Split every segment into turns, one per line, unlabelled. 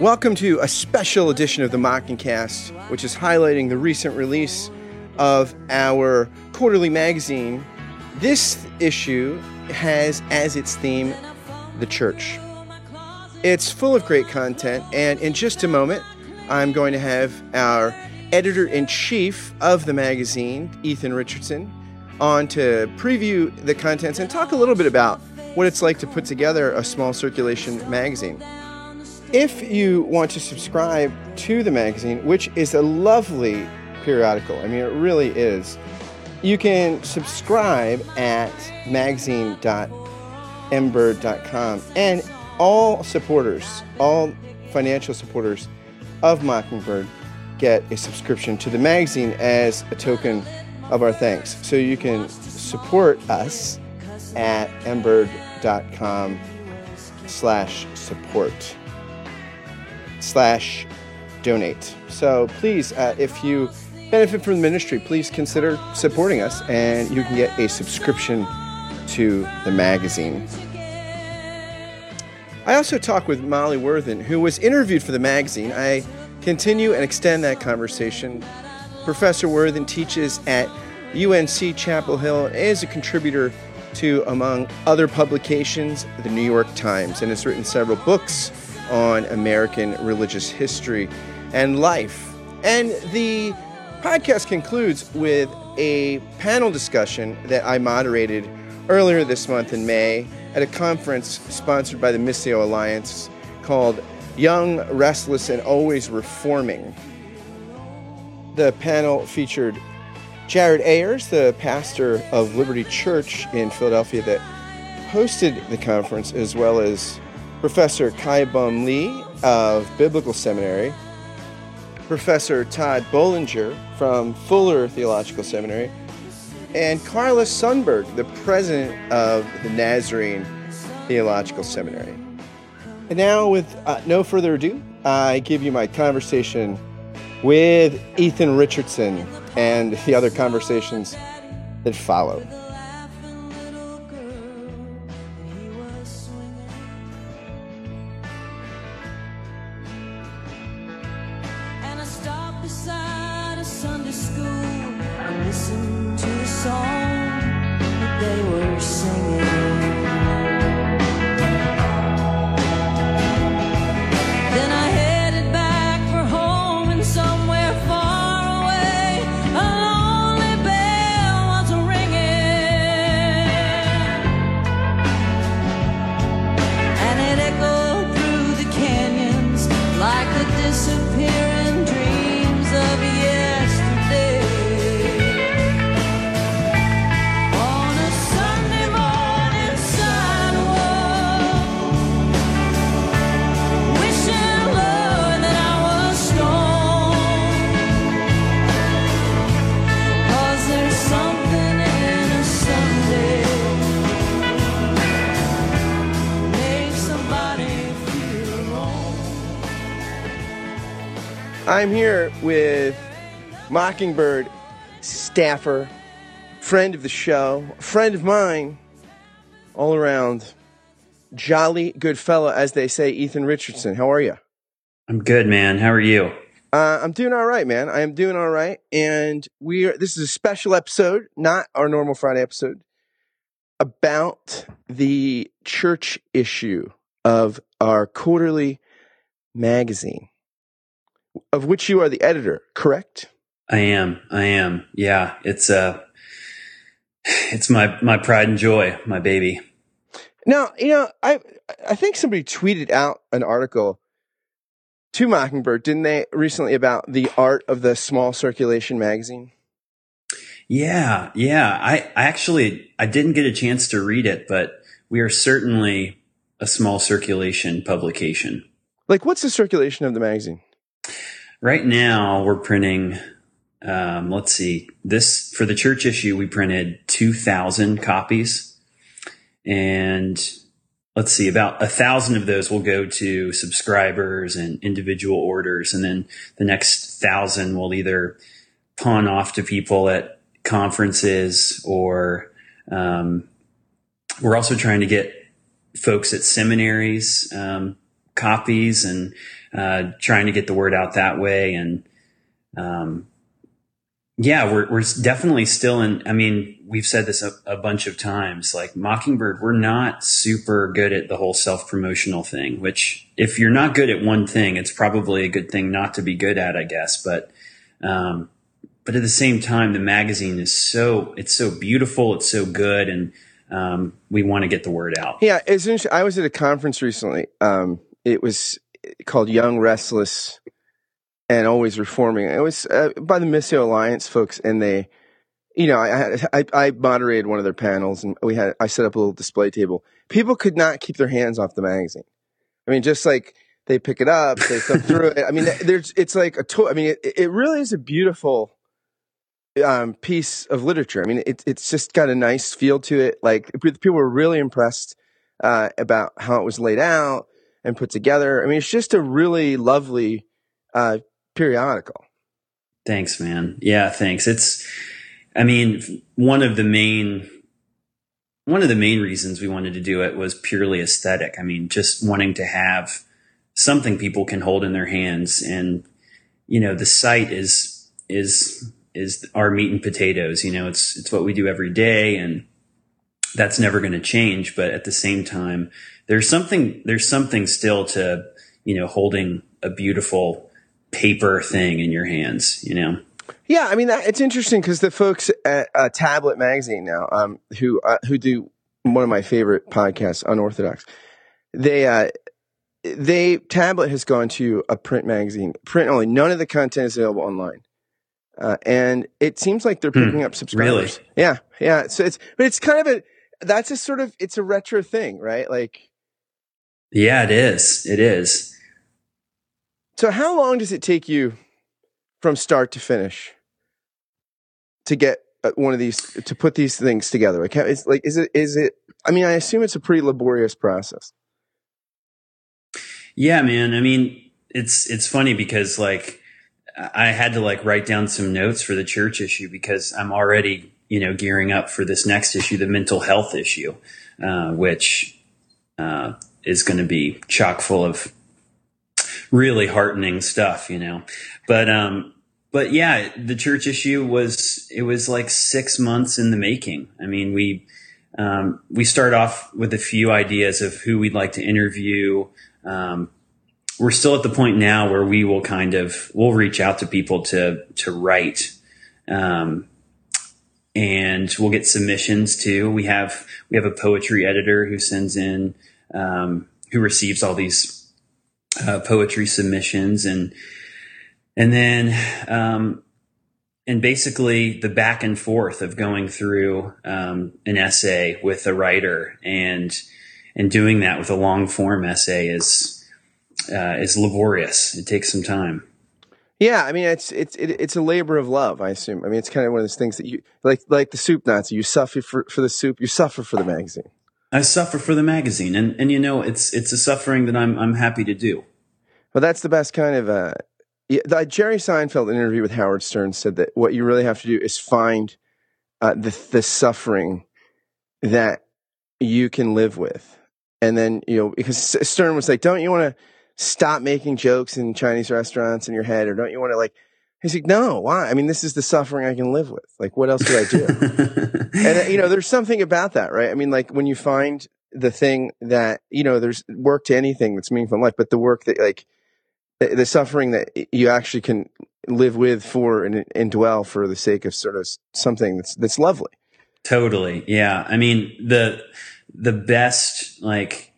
Welcome to a special edition of the Mockingcast, which is highlighting the recent release of our quarterly magazine. This issue has as its theme the church. It's full of great content, and in just a moment, I'm going to have our editor in chief of the magazine, Ethan Richardson, on to preview the contents and talk a little bit about what it's like to put together a small circulation magazine. If you want to subscribe to the magazine, which is a lovely periodical, I mean, it really is, you can subscribe at magazine.mbird.com. And all supporters, all financial supporters of Mockingbird get a subscription to the magazine as a token of our thanks. So you can support us at mbird.com slash support slash donate. So please, uh, if you benefit from the ministry, please consider supporting us and you can get a subscription to the magazine. I also talked with Molly Worthen, who was interviewed for the magazine. I continue and extend that conversation. Professor Worthen teaches at UNC Chapel Hill and is a contributor to, among other publications, the New York Times, and has written several books on American religious history and life. And the podcast concludes with a panel discussion that I moderated earlier this month in May at a conference sponsored by the Missio Alliance called Young, Restless, and Always Reforming. The panel featured Jared Ayers, the pastor of Liberty Church in Philadelphia, that hosted the conference, as well as Professor Kyuboem Lee of Biblical Seminary, Professor Tod Bolsinger from Fuller Theological Seminary, and Carla Sunberg, the president of the Nazarene Theological Seminary. And now, with uh, no further ado, I give you my conversation with Ethan Richardson and the other conversations that follow. Mockingbird staffer, friend of the show, friend of mine, all around, jolly good fellow, as they say, Ethan Richardson. How are you?
I'm good, man. How are you?
Uh, I'm doing all right, man. I am doing all right, and we are. This is a special episode, not our normal Friday episode, about the church issue of our quarterly magazine of which you are the editor, correct?
I am. I am. Yeah, it's uh it's my my pride and joy, my baby.
Now, you know, I I think somebody tweeted out an article to Mockingbird, didn't they, recently about the art of the small circulation magazine?
Yeah, yeah. I, I actually I didn't get a chance to read it, but we are certainly a small circulation publication.
Like what's the circulation of the magazine?
Right now, we're printing. Um, let's see. This for the church issue, we printed two thousand copies, and let's see, about a thousand of those will go to subscribers and individual orders, and then the next thousand will either pawn off to people at conferences or um, we're also trying to get folks at seminaries um, copies and uh, trying to get the word out that way. And um, yeah, we're we're definitely still in. I mean, we've said this a, a, bunch of times. Like Mockingbird, we're not super good at the whole self promotional thing. Which, if you're not good at one thing, it's probably a good thing not to be good at, I guess. But um, but at the same time, the magazine is so it's so beautiful, it's so good, and um, we want to get the word out.
Yeah, it's interesting. I was at a conference recently. Um, it was called Young Restless and always reforming. It was uh, by the Missio Alliance folks, and they, you know, I, I, I moderated one of their panels, and we had I set up a little display table. People could not keep their hands off the magazine. I mean, just like they pick it up, they flip through it. I mean, there's it's like a toy. I mean, it, it really is a beautiful um, piece of literature. I mean, it, it's just got a nice feel to it. Like people were really impressed uh, about how it was laid out and put together. I mean, it's just a really lovely uh, periodical.
Thanks, man. Yeah, thanks. It's, I mean, one of the main, one of the main reasons we wanted to do it was purely aesthetic. I mean, just wanting to have something people can hold in their hands. And, you know, the site is, is, is our meat and potatoes. You know, it's, it's what we do every day and that's never going to change. But at the same time, there's something, there's something still to, you know, holding a beautiful paper thing in your hands, you know?
Yeah, I mean that, it's interesting because the folks at uh, Tablet Magazine now, um, who uh, who do one of my favorite podcasts, Unorthodox, they uh, they Tablet has gone to a print magazine, print only. None of the content is available online, uh, and it seems like they're hmm. picking hmm, up subscribers.
Really?
Yeah, yeah. So it's but it's kind of a that's a sort of it's a retro thing, right? Like,
yeah, it is. It is.
So, how long does it take you from start to finish to get uh, one of these to put these things together? Like, is like is it is it? I mean, I assume it's a pretty laborious process.
Yeah, man. I mean, it's it's funny because like I had to like write down some notes for the church issue because I'm already you know gearing up for this next issue, the mental health issue, uh, which uh, is going to be chock full of really heartening stuff, you know. But um, but yeah, the church issue was it was like six months in the making. I mean, we um, we start off with a few ideas of who we'd like to interview. Um, we're still at the point now where we will kind of we'll reach out to people to to write. Um, and we'll get submissions too. We have we have a poetry editor who sends in um, who receives all these uh, poetry submissions and and then um, and basically the back and forth of going through um, an essay with a writer and and doing that with a long form essay is uh, is laborious. It takes some time.
Yeah, I mean it's it's it, it's a labor of love. I assume. I mean it's kind of one of those things that you like like the soup Nazi. You suffer for, for the soup. You suffer for the magazine.
I suffer for the magazine, and and you know it's it's a suffering that I'm I'm happy to do.
Well, that's the best kind of. Uh, the Jerry Seinfeld interview with Howard Stern said that what you really have to do is find uh, the the suffering that you can live with, and then you know because Stern was like, "Don't you want to stop making jokes in Chinese restaurants in your head, or don't you want to like?" He's like, "No, why? I mean, this is the suffering I can live with. Like, what else could I do?" and uh, you know, there's something about that, right? I mean, like when you find the thing that you know, there's work to anything that's meaningful in life, but the work that like the, the suffering that you actually can live with for and, and dwell for the sake of sort of something that's that's lovely.
Totally, yeah. I mean the the best like,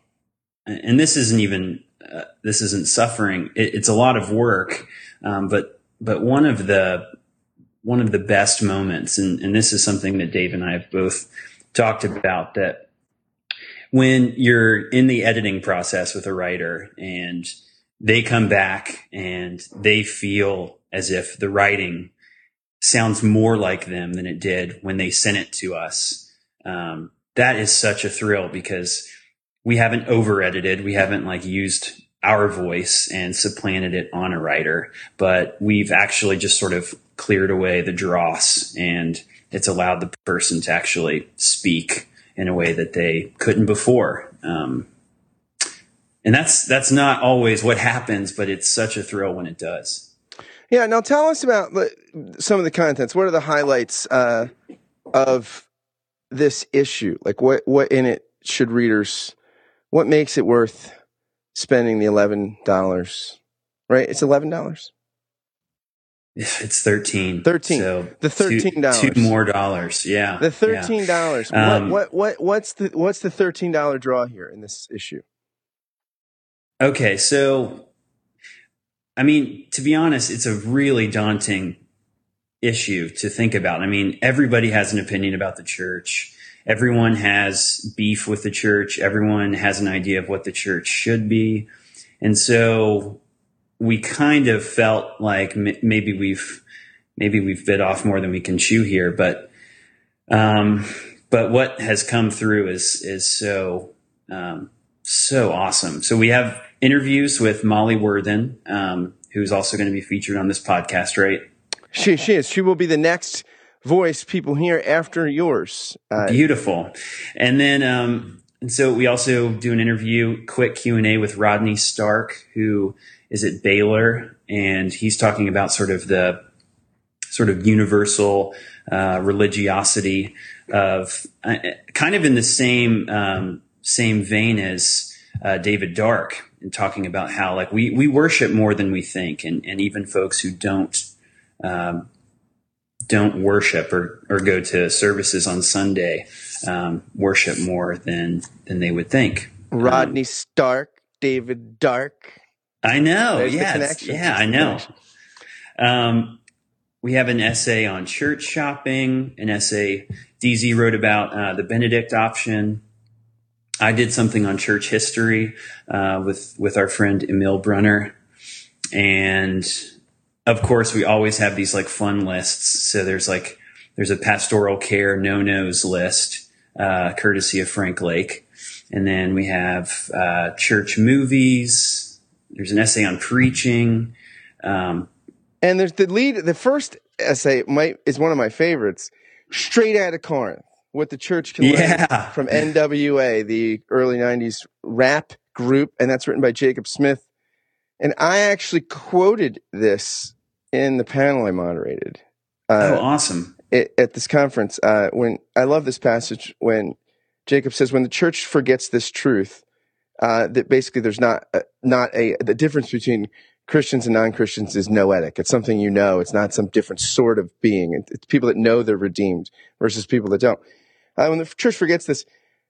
and this isn't even uh, this isn't suffering. It, it's a lot of work, um, but but one of the one of the best moments, and, and this is something that Dave and I have both talked about that when you're in the editing process with a writer and they come back and they feel as if the writing sounds more like them than it did when they sent it to us. Um, that is such a thrill because we haven't over edited. We haven't like used our voice and supplanted it on a writer, but we've actually just sort of cleared away the dross and it's allowed the person to actually speak in a way that they couldn't before. Um, and that's that's not always what happens, but it's such a thrill when it does.
Yeah. Now tell us about some of the contents. What are the highlights uh, of this issue? Like what what in it should readers? What makes it worth spending the eleven dollars? Right, it's eleven dollars.
It's thirteen.
Thirteen.
So
the thirteen dollars.
Two, two, more dollars. Yeah.
The thirteen dollars. Yeah. Um, what, what what what's the what's the thirteen dollar draw here in this issue?
Okay, so I mean, to be honest, it's a really daunting issue to think about. I mean, everybody has an opinion about the church. Everyone has beef with the church. Everyone has an idea of what the church should be. And so we kind of felt like maybe we've maybe we've bit off more than we can chew here, but um, but what has come through is is so um, so awesome. So we have interviews with Molly Worthen, um, who's also going to be featured on this podcast, right?
She she is. She will be the next voice people hear after yours.
Uh, Beautiful, and then um, and so we also do an interview, quick Q and A with Rodney Stark, who is at Baylor, and he's talking about sort of the sort of universal uh, religiosity of uh, kind of in the same um, same vein as uh, David Dark, and talking about how like we we worship more than we think, and and even folks who don't. Um, don't worship or, or go to services on Sunday um, worship more than than they would think.
Rodney um, Stark, David Dark.
I know. yeah. Yeah, I know. Um, we have an essay on church shopping, an essay DZ wrote about uh, the Benedict option. I did something on church history uh, with with our friend Emil Brunner, and of course we always have these like fun lists. So there's like there's a pastoral care no nos list, uh, courtesy of Frank Lake, and then we have uh, church movies, there's an essay on preaching. Um,
and there's the lead. The first essay might is one of my favorites. Straight out of Corinth, what the church can yeah. learn from NWA, the early '90s rap group, and that's written by Jacob Smith. And I actually quoted this in the panel I moderated.
Uh, oh, awesome!
It, at this conference, uh, when I love this passage when Jacob says, "When the church forgets this truth, uh, that basically there's not a, not a the difference between Christians and non-Christians is noetic. It's something you know. It's not some different sort of being. It's people that know they're redeemed versus people that don't. Uh, when the church forgets this,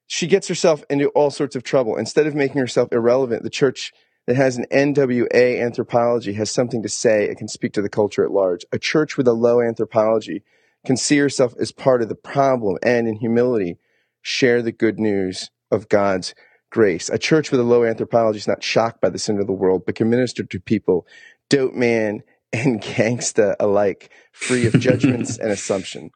she gets herself into all sorts of trouble. Instead of making herself irrelevant, the church that has an NWA anthropology has something to say. It can speak to the culture at large. A church with a low anthropology can see herself as part of the problem and in humility share the good news of God's grace. A church with a low anthropology is not shocked by the sin of the world, but can minister to people, dope man and gangsta alike, free of judgments and assumption.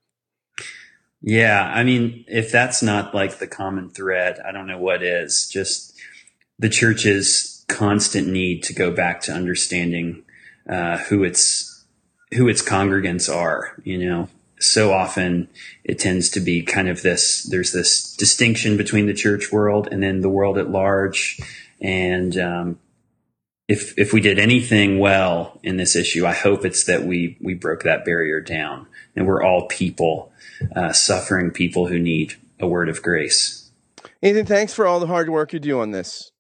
Yeah, I mean, if that's not like the common thread, I don't know what is. Just the church's constant need to go back to understanding uh, who its who its congregants are. You know, so often it tends to be kind of this there's this distinction between the church world and then the world at large. And um, if if we did anything well in this issue i hope it's that we we broke that barrier down and we're all people uh, suffering people who need a word of grace.
Ethan thanks for all the hard work you do on this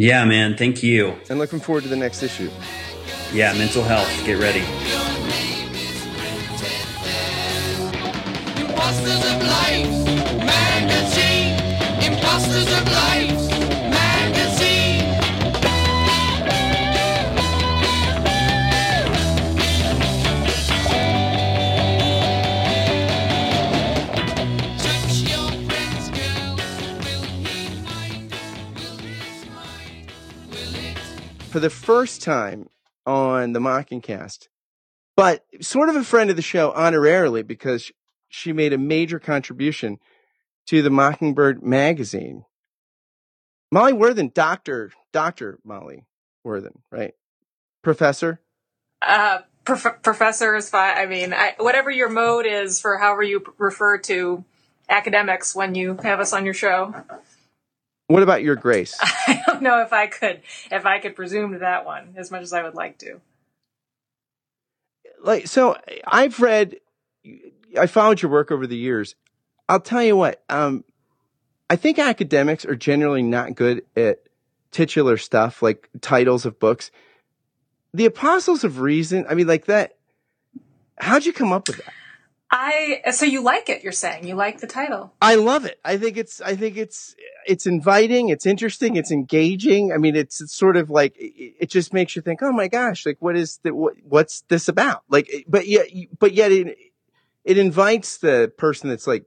yeah man thank you.
And looking forward to the next issue.
Yeah mental health get ready. Imposters of life, magazine. Imposters of life,
For the first time on the Mockingcast, but sort of a friend of the show honorarily because she made a major contribution to the Mockingbird magazine. Molly Worthen, Doctor, Doctor Molly Worthen, right? Professor?
Uh, prof- professor is fine. I mean, I, whatever your mode is for however you refer to academics when you have us on your show.
What about your grace?
I don't know if I could if I could presume to that one as much as I would like to.
Like so, I've read, I followed your work over the years. I'll tell you what. Um, I think academics are generally not good at titular stuff like titles of books. The Apostles of Reason. I mean, like that. How'd you come up with that?
I so you like it? You're saying you like the title?
I love it. I think it's. I think it's. It's inviting. It's interesting. It's engaging. I mean, it's, it's sort of like it, it just makes you think. Oh my gosh! Like, what is the what, What's this about? Like, but yet, but yet, it it invites the person that's like,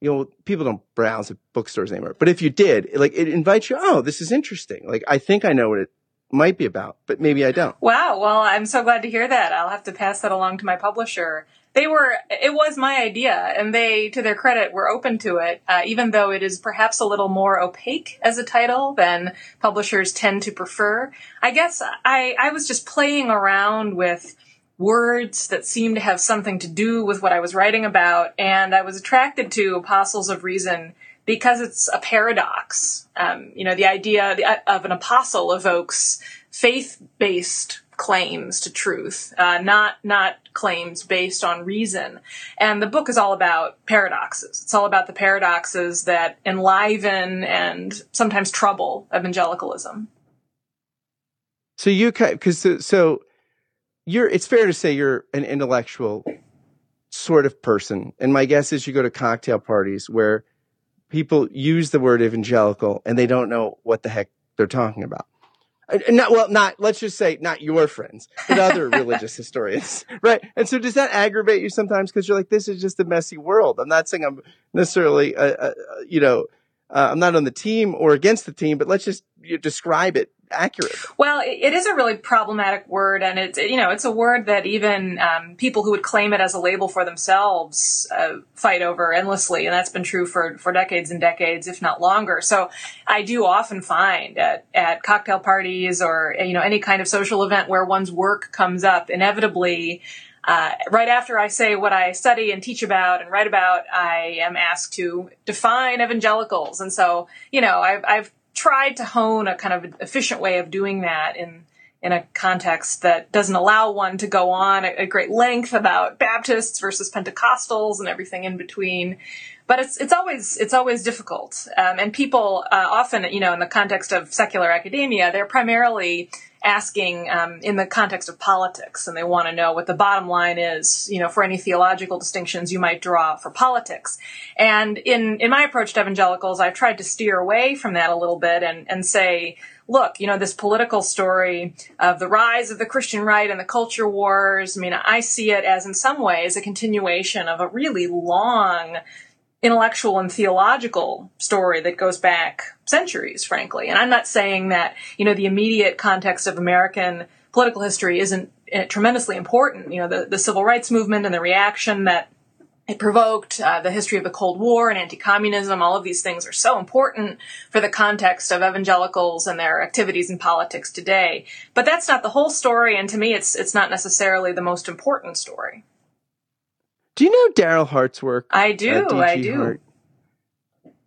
you know, people don't browse at bookstores anymore. But if you did, like, it invites you. Oh, this is interesting. Like, I think I know what it might be about, but maybe I don't.
Wow. Well, I'm so glad to hear that. I'll have to pass that along to my publisher they were it was my idea and they to their credit were open to it uh, even though it is perhaps a little more opaque as a title than publishers tend to prefer. I guess i i was just playing around with words that seemed to have something to do with what i was writing about and i was attracted to apostles of reason because it's a paradox. Um, you know the idea of an apostle evokes faith-based claims to truth, uh, not not claims based on reason. And the book is all about paradoxes. It's all about the paradoxes that enliven and sometimes trouble evangelicalism.
So you because so, so you're it's fair to say you're an intellectual sort of person, and my guess is you go to cocktail parties where people use the word evangelical and they don't know what the heck they're talking about. Uh, not well, not let's just say not your friends, but other religious historians, right? And so, does that aggravate you sometimes because you're like, this is just a messy world? I'm not saying I'm necessarily, uh, uh, you know, uh, I'm not on the team or against the team, but let's just you describe it accurately.
Well, it is a really problematic word, and it's you know it's a word that even um, people who would claim it as a label for themselves uh, fight over endlessly, and that's been true for for decades and decades, if not longer. So, I do often find at at cocktail parties or you know any kind of social event where one's work comes up, inevitably. Uh, right after I say what I study and teach about and write about, I am asked to define evangelicals. And so, you know, I've, I've tried to hone a kind of efficient way of doing that in in a context that doesn't allow one to go on at, great length about Baptists versus Pentecostals and everything in between. But it's it's always it's always difficult, um, and people uh, often, you know, in the context of secular academia, they're primarily asking um, in the context of politics, and they want to know what the bottom line is, you know, for any theological distinctions you might draw for politics. And in in my approach to evangelicals, I've tried to steer away from that a little bit and and say, look, you know, this political story of the rise of the Christian right and the culture wars. I mean, I see it as in some ways a continuation of a really long intellectual and theological story that goes back centuries, frankly. And I'm not saying that, you know, the immediate context of American political history isn't uh, tremendously important. You know, the, the civil rights movement and the reaction that it provoked, uh, the history of the Cold War and anti-communism, all of these things are so important for the context of evangelicals and their activities in politics today. But that's not the whole story, and to me, it's it's not necessarily the most important story.
Do you know Darryl Hart's work?
I do. Uh, I do.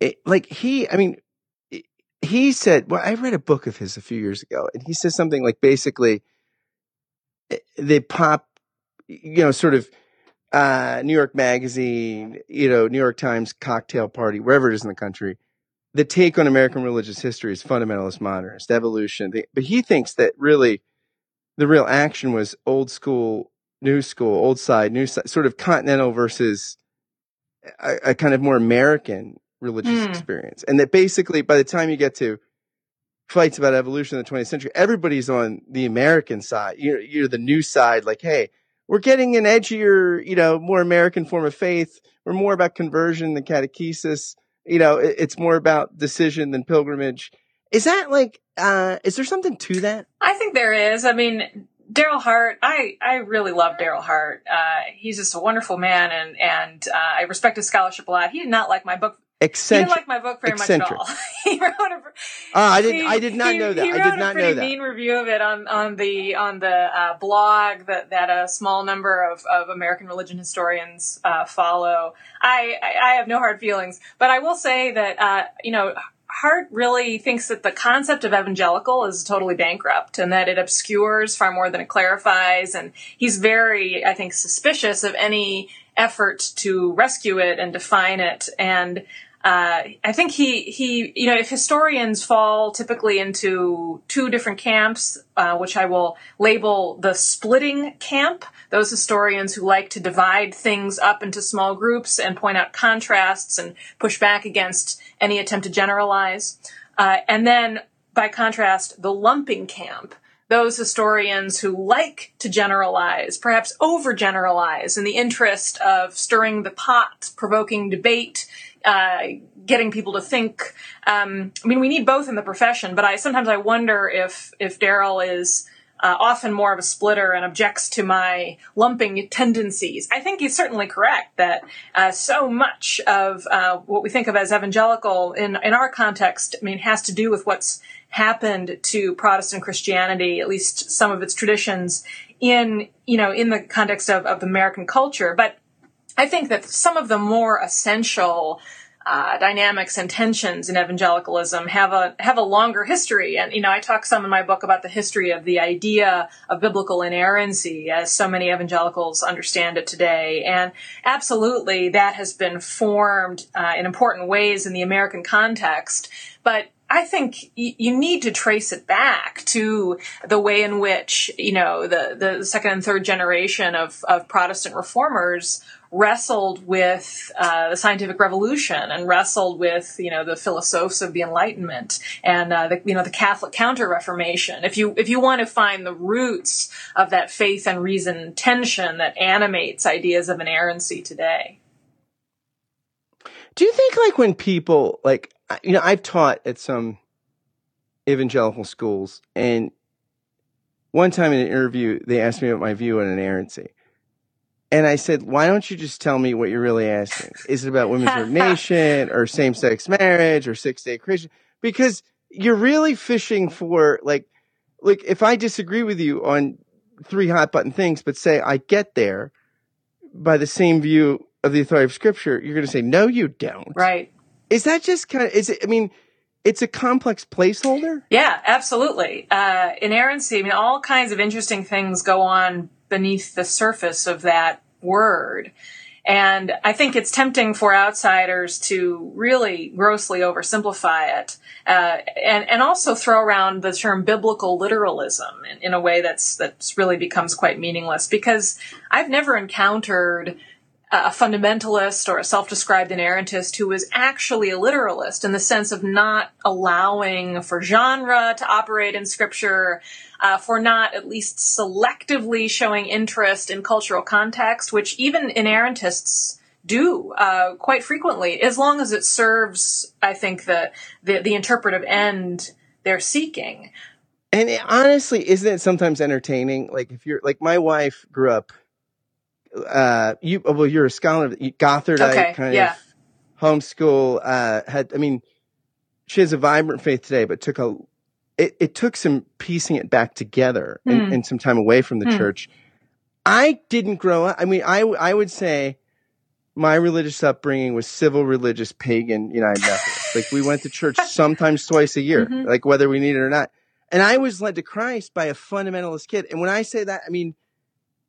It, like he, I mean, he said, well, I read a book of his a few years ago, and he says something like basically, they pop, you know, sort of uh, New York Magazine, you know, New York Times cocktail party, wherever it is in the country. The take on American religious history is fundamentalist modernist evolution. But he thinks that really the real action was old school new school, old side, new side, sort of continental versus a, a kind of more American religious mm. experience. And that basically by the time you get to fights about evolution in the 20th century, everybody's on the American side. You're, you're the new side, like, hey, we're getting an edgier, you know, more American form of faith. We're more about conversion than catechesis. You know, it, it's more about decision than pilgrimage. Is that like, uh, is there something to that?
I think there is. I mean, Darryl Hart, I, I really love Darryl Hart. Uh, he's just a wonderful man, and and uh, I respect his scholarship a lot. He did not like my book.
Eccentric.
He didn't like my book very Eccentric. much at all. he wrote a.
Uh, I did. He, I did not he, know that.
He wrote
I did not
a pretty
know that.
mean review of it on on the on the uh, blog that that a small number of, of American religion historians uh, follow. I, I, I have no hard feelings, but I will say that uh, you know Hart really thinks that the concept of evangelical is totally bankrupt and that it obscures far more than it clarifies. And he's very, I think, suspicious of any effort to rescue it and define it. And uh, I think he he you know if historians fall typically into two different camps, uh, which I will label the splitting camp. Those historians who like to divide things up into small groups and point out contrasts and push back against any attempt to generalize. Uh, and then, by contrast, the lumping camp, those historians who like to generalize, perhaps overgeneralize in the interest of stirring the pot, provoking debate, uh, getting people to think. Um, I mean, we need both in the profession, but I sometimes I wonder if if Darryl is uh, often more of a splitter and objects to my lumping tendencies. I think he's certainly correct that uh, so much of uh, what we think of as evangelical in in our context, I mean, has to do with what's happened to Protestant Christianity, at least some of its traditions, in you know in the context of of American culture, but. I think that some of the more essential uh, dynamics and tensions in evangelicalism have a have a longer history. And you know, I talk some in my book about the history of the idea of biblical inerrancy, as so many evangelicals understand it today. And absolutely, that has been formed uh, in important ways in the American context. But I think you need to trace it back to the way in which, you know, the, the second and third generation of, of Protestant reformers wrestled with uh, the scientific revolution and wrestled with you know the philosophes of the Enlightenment and uh, the you know the Catholic Counter Reformation. If you if you want to find the roots of that faith and reason tension that animates ideas of inerrancy today.
Do you think like when people like you know I've taught at some evangelical schools and one time in an interview they asked me about my view on inerrancy and I said, why don't you just tell me what you're really asking? Is it about women's ordination or same sex marriage or six day Christian? Because you're really fishing for like, like if I disagree with you on three hot button things, but say I get there by the same view of the authority of scripture, you're going to say, no, you don't.
Right.
Is that just kind of, is it, I mean, it's a complex placeholder?
Yeah, absolutely. Uh, inerrancy, I mean, all kinds of interesting things go on beneath the surface of that word. And I think it's tempting for outsiders to really grossly oversimplify it, uh, and and also throw around the term biblical literalism in, in a way that's that's really becomes quite meaningless. Because I've never encountered a fundamentalist or a self-described inerrantist who is actually a literalist in the sense of not allowing for genre to operate in scripture, uh, for not at least selectively showing interest in cultural context, which even inerrantists do uh, quite frequently, as long as it serves, I think, the, the, the interpretive end they're seeking.
And it, honestly, isn't it sometimes entertaining? Like if you're like my wife grew up uh, you well, you're a scholar, Gothardite okay, kind yeah. of homeschool. Uh, had I mean, she has a vibrant faith today, but took a it, it took some piecing it back together mm. and, hmm. and, some time away from the mm. church. I didn't grow up. I mean, I I would say my religious upbringing was civil religious pagan United Methodist. like we went to church sometimes twice a year, mm-hmm. like whether we needed it or not. And I was led to Christ by a fundamentalist kid. And when I say that, I mean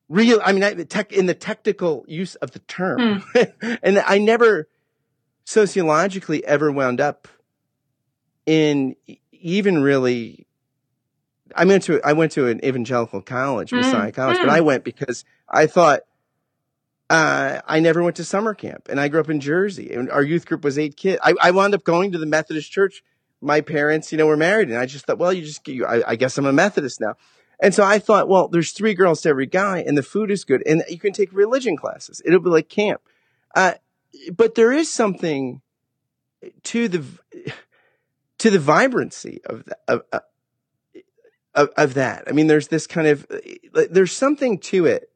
real i mean I, tech in the technical use of the term mm. and i never sociologically ever wound up in even really i went to i went to an evangelical college mm. messiah college mm. but i went because i thought uh, I never went to summer camp, and I grew up in Jersey, and our youth group was eight kids. I, I wound up going to the Methodist church. My parents, you know, were married, and I just thought, well, you just, you, I, I guess I'm a Methodist now. And so I thought, well, there's three girls to every guy and the food is good and you can take religion classes. It'll be like camp. Uh, but there is something to the, to the vibrancy of, of, of, of that. I mean, there's this kind of, there's something to it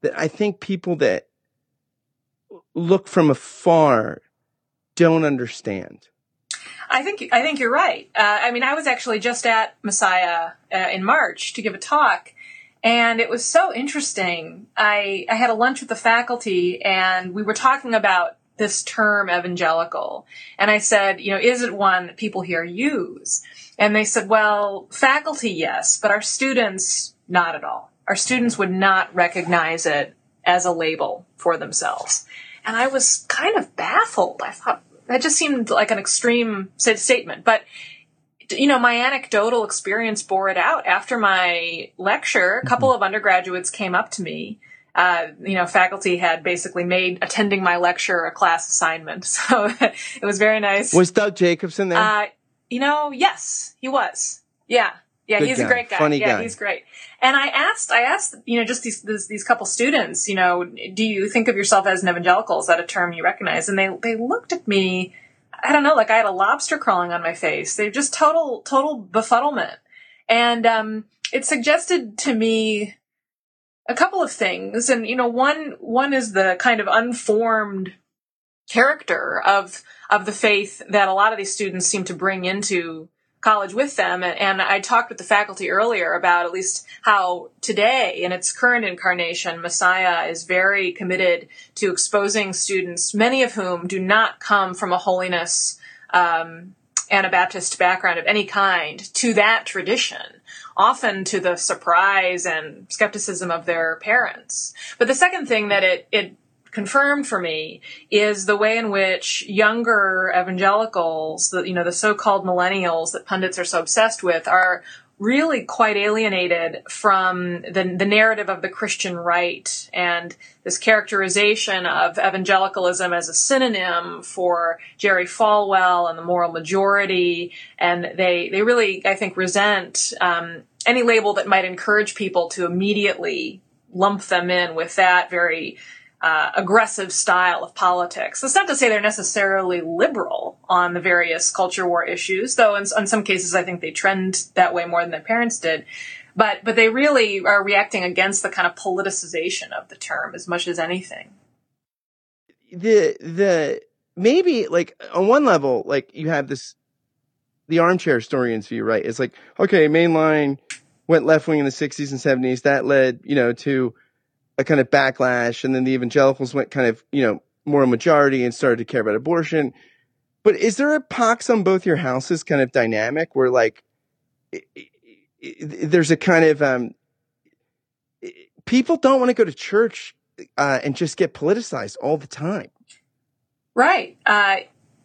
that I think people that look from afar don't understand.
I think I think you're right. Uh, I mean, I was actually just at Messiah uh, in March to give a talk, and it was so interesting. I I had a lunch with the faculty, and we were talking about this term evangelical? And I said, you know, is it one that people here use? And they said, well, faculty, yes, but our students, not at all. Our students would not recognize it as a label for themselves. And I was kind of baffled. I thought that just seemed like an extreme statement, but you know, my anecdotal experience bore it out. After my lecture, a couple mm-hmm. of undergraduates came up to me. Uh, you know, faculty had basically made attending my lecture a class assignment. So it was very nice.
Was Doug Jacobsen there?
Uh, you know, yes, he was. Yeah. Yeah, Good he's guy. a great guy.
Funny
yeah,
guy.
he's great. And I asked, I asked, you know, just these, these, these couple students, you know, do you think of yourself as an evangelical? Is that a term you recognize? And they, they looked at me, I don't know, like I had a lobster crawling on my face. They're just total, total befuddlement. And, um, it suggested to me a couple of things. And, you know, one, one is the kind of unformed character of, of the faith that a lot of these students seem to bring into college with them. And, I talked with the faculty earlier about at least how today, in its current incarnation, Messiah is very committed to exposing students, many of whom do not come from a holiness um, Anabaptist background of any kind, to that tradition, often to the surprise and skepticism of their parents. But the second thing that it, it confirmed for me is the way in which younger evangelicals, the, you know, the so-called millennials that pundits are so obsessed with are really quite alienated from the, the narrative of the Christian right and this characterization of evangelicalism as a synonym for Jerry Falwell and the moral majority. And they, they really, I think, resent um, any label that might encourage people to immediately lump them in with that very uh, aggressive style of politics. That's not to say they're necessarily liberal on the various culture war issues, though in, in some cases I think they trend that way more than their parents did. But but they really are reacting against the kind of politicization of the term as much as anything.
The the maybe like on one level, like you have this the armchair historian's view, right? It's like, okay, mainline went left wing in the 60s and 70s. That led, you know, to a kind of backlash, and then the evangelicals went kind of, you know, more majority and started to care about abortion. But is there a pox on both your houses kind of dynamic where like it, it, there's a kind of um, people don't want to go to church uh, and just get politicized all the time.
Right. Uh,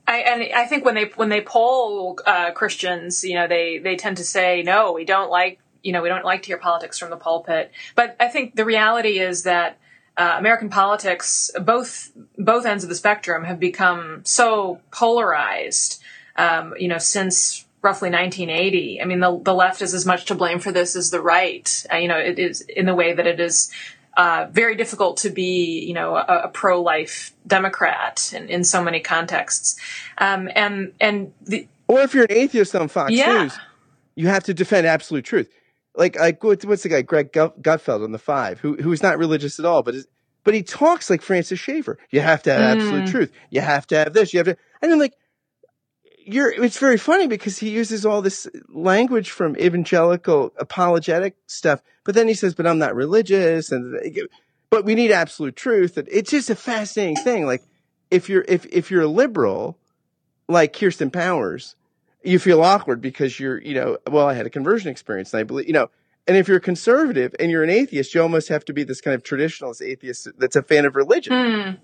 I, and I think when they when they poll uh, Christians, you know, they they tend to say no, we don't like you know, we don't like to hear politics from the pulpit. But I think the reality is that uh, American politics, both both ends of the spectrum, have become so polarized. Um, you know, since roughly 1980. I mean, the the left is as much to blame for this as the right. Uh, you know, it is in the way that it is. Uh, very difficult to be, you know, a, a pro-life Democrat in, in so many contexts, um, and and the
or if you're an atheist on Fox yeah. News, you have to defend absolute truth like like what's the guy Greg Gutfeld on the Five, who who's not religious at all, but is, but he talks like Francis Schaeffer. You have to have mm. absolute truth. You have to have this. You have to, and then like you're. It's very funny because he uses all this language from evangelical apologetic stuff, but then he says, "But I'm not religious," and but we need absolute truth. And it's just a fascinating thing. Like if you're if if you're a liberal, like Kirsten Powers you feel awkward because you're, you know, well, I had a conversion experience and I believe, you know, and if you're conservative and you're an atheist, you almost have to be this kind of traditionalist atheist that's a fan of religion.
Mm.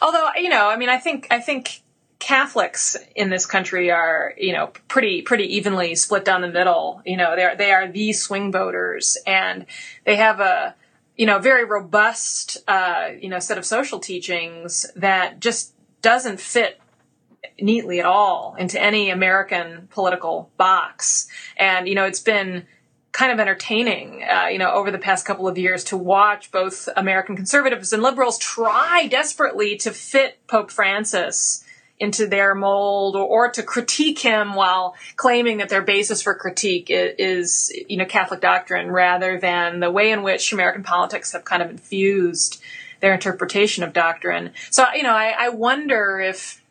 Although, you know, I mean, I think, I think Catholics in this country are, you know, pretty, pretty evenly split down the middle. You know, they're, they are the swing voters and they have a, you know, very robust, uh, you know, set of social teachings that just doesn't fit neatly at all into any American political box. And, you know, it's been kind of entertaining, uh, you know, over the past couple of years to watch both American conservatives and liberals try desperately to fit Pope Francis into their mold or, or to critique him while claiming that their basis for critique is, is, you know, Catholic doctrine rather than the way in which American politics have kind of infused their interpretation of doctrine. So, you know, I, I wonder if,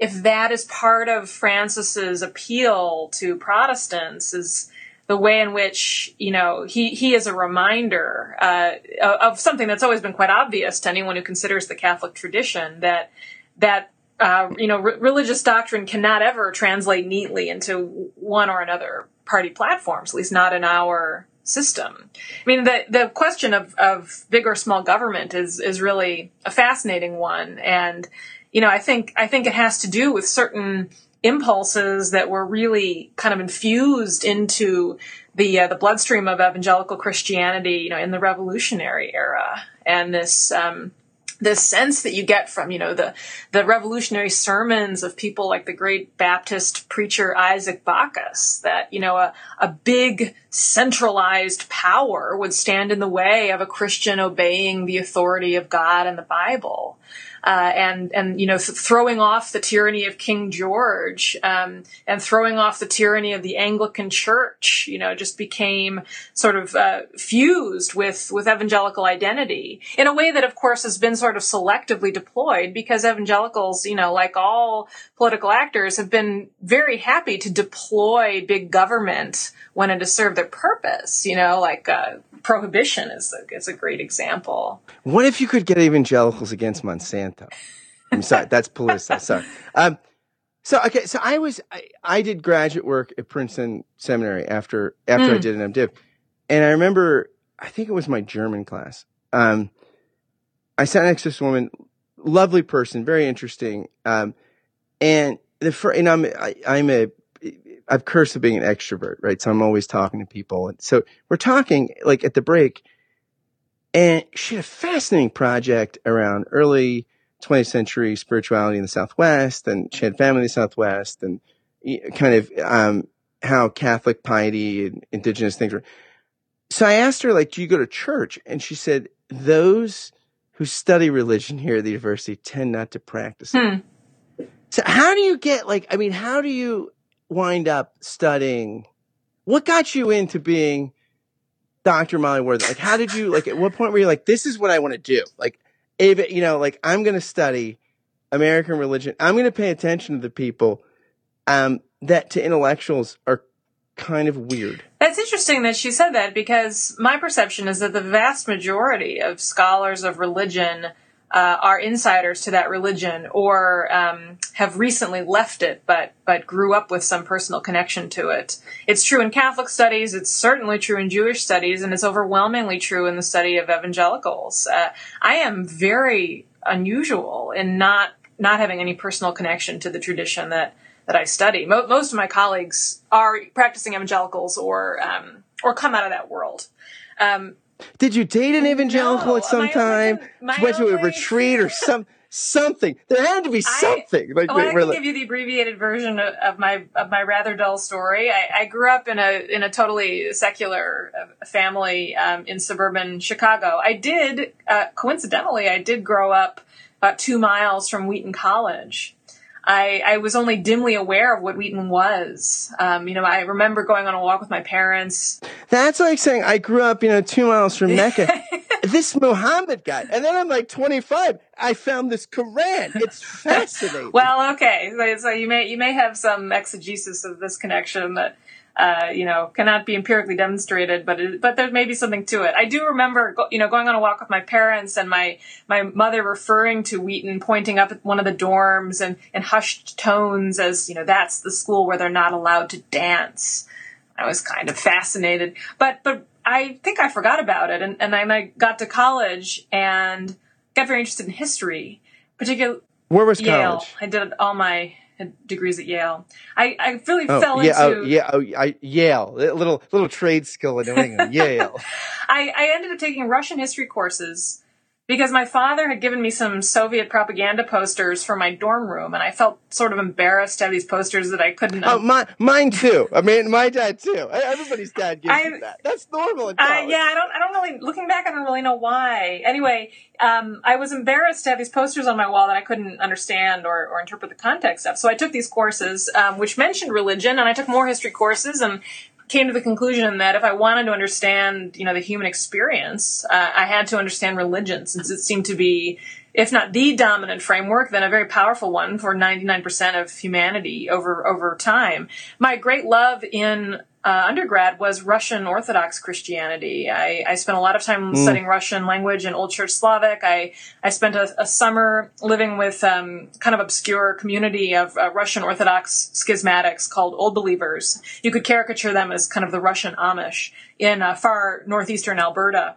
if that is part of Francis's appeal to Protestants is the way in which you know he he is a reminder uh, of something that's always been quite obvious to anyone who considers the Catholic tradition that that uh, you know, re- religious doctrine cannot ever translate neatly into one or another party platforms, at least not in our system. I mean, the the question of of big or small government is is really a fascinating one, and you know, I think I think it has to do with certain impulses that were really kind of infused into the uh, the bloodstream of evangelical Christianity, you know, in the Revolutionary era, and this um, this sense that you get from, you know, the, the revolutionary sermons of people like the great Baptist preacher Isaac Backus, that, you know, a, a big centralized power would stand in the way of a Christian obeying the authority of God and the Bible uh, and and you know th- throwing off the tyranny of King George um, and throwing off the tyranny of the Anglican Church. You know, just became sort of uh, fused with with evangelical identity in a way that, of course, has been sort of selectively deployed because evangelicals, you know, like all political actors, have been very happy to deploy big government when it serve their purpose. You know, like uh, prohibition is a, is a great example.
What if you could get evangelicals against Monsanto? I'm sorry, that's politicized. Sorry. Um, so okay, so I was I, I, did graduate work at Princeton Seminary after after mm. I did an MDiv, and I remember I think it was my German class. Um, I sat next to this woman, lovely person, very interesting, um, and the and I'm I, I'm a I've cursed at being an extrovert, right? So I'm always talking to people. And so we're talking like at the break and she had a fascinating project around early 20th century spirituality in the Southwest and she had family in the Southwest and kind of, um, how Catholic piety and indigenous things were. So I asked her, like, do you go to church? And she said, those who study religion here at the university tend not to practice it. Hmm. So how do you get like, I mean, how do you, wind up studying? What got you into being Dr. Molly Worthen? Like, how did you, like, at what point were you like, this is what I want to do? Like, if, you know, like, I'm going to study American religion. I'm going to pay attention to the people um, that to intellectuals are kind of weird.
That's interesting that she said that because my perception is that the vast majority of scholars of religion uh, are insiders to that religion or um, have recently left it but but grew up with some personal connection to it. It's true in Catholic studies. It's certainly true in Jewish studies, and it's overwhelmingly true in the study of evangelicals. Uh, I am very unusual in not not having any personal connection to the tradition that that I study. Mo- most of my colleagues are practicing evangelicals or um, or come out of that world. Um,
did you date an evangelical
no,
at some time? Went to a retreat or some something. There had to be something.
I, like, well, I can give you the abbreviated version of, of, my of my rather dull story. I, I, grew up in a in a totally secular uh, family um, in suburban Chicago. I did uh, coincidentally, I did grow up about two miles from Wheaton College. I, I was only dimly aware of what Wheaton was. Um, you know, I remember going on a walk with my parents.
That's like saying I grew up, you know, two miles from Mecca. this Muhammad guy. And then I'm like 25. I found this Quran. It's fascinating.
well, okay. So, so you may, you may have some exegesis of this connection that uh, you know, cannot be empirically demonstrated, but it, but there may be something to it. I do remember, you know, going on a walk with my parents and my my mother referring to Wheaton, pointing up at one of the dorms and in hushed tones as you know that's the school where they're not allowed to dance. I was kind of fascinated, but but I think I forgot about it, and and I got to college and got very interested in history, particularly.
Where was
Yale.
college?
I did all my Uh, degrees at Yale. I, I really
oh,
fell
yeah,
into
oh, yeah, oh, I, Yale, a little little trade skill in New England. Yale.
I, I ended up taking Russian history courses because my father had given me some Soviet propaganda posters for my dorm room, and I felt sort of embarrassed to have these posters that I couldn't.
Oh, my, mine too. I mean, my dad too. Everybody's dad gives I, that. That's normal.
Uh, yeah, I don't. I don't really. Looking back, I don't really know why. Anyway, um, I was embarrassed to have these posters on my wall that I couldn't understand or, or interpret the context of. So I took these courses, um, which mentioned religion, and I took more history courses, and came to the conclusion that if I wanted to understand, you know, the human experience, uh, I had to understand religion since it seemed to be, if not the dominant framework, then a very powerful one for 99% of humanity over, over time. My great love in uh, undergrad was Russian Orthodox Christianity. I, I spent a lot of time
Mm.
studying Russian language and Old Church Slavic. I, I spent a, a summer living with um, kind of obscure community of uh, Russian Orthodox schismatics called Old Believers. You could caricature them as kind of the Russian Amish in uh, far northeastern Alberta,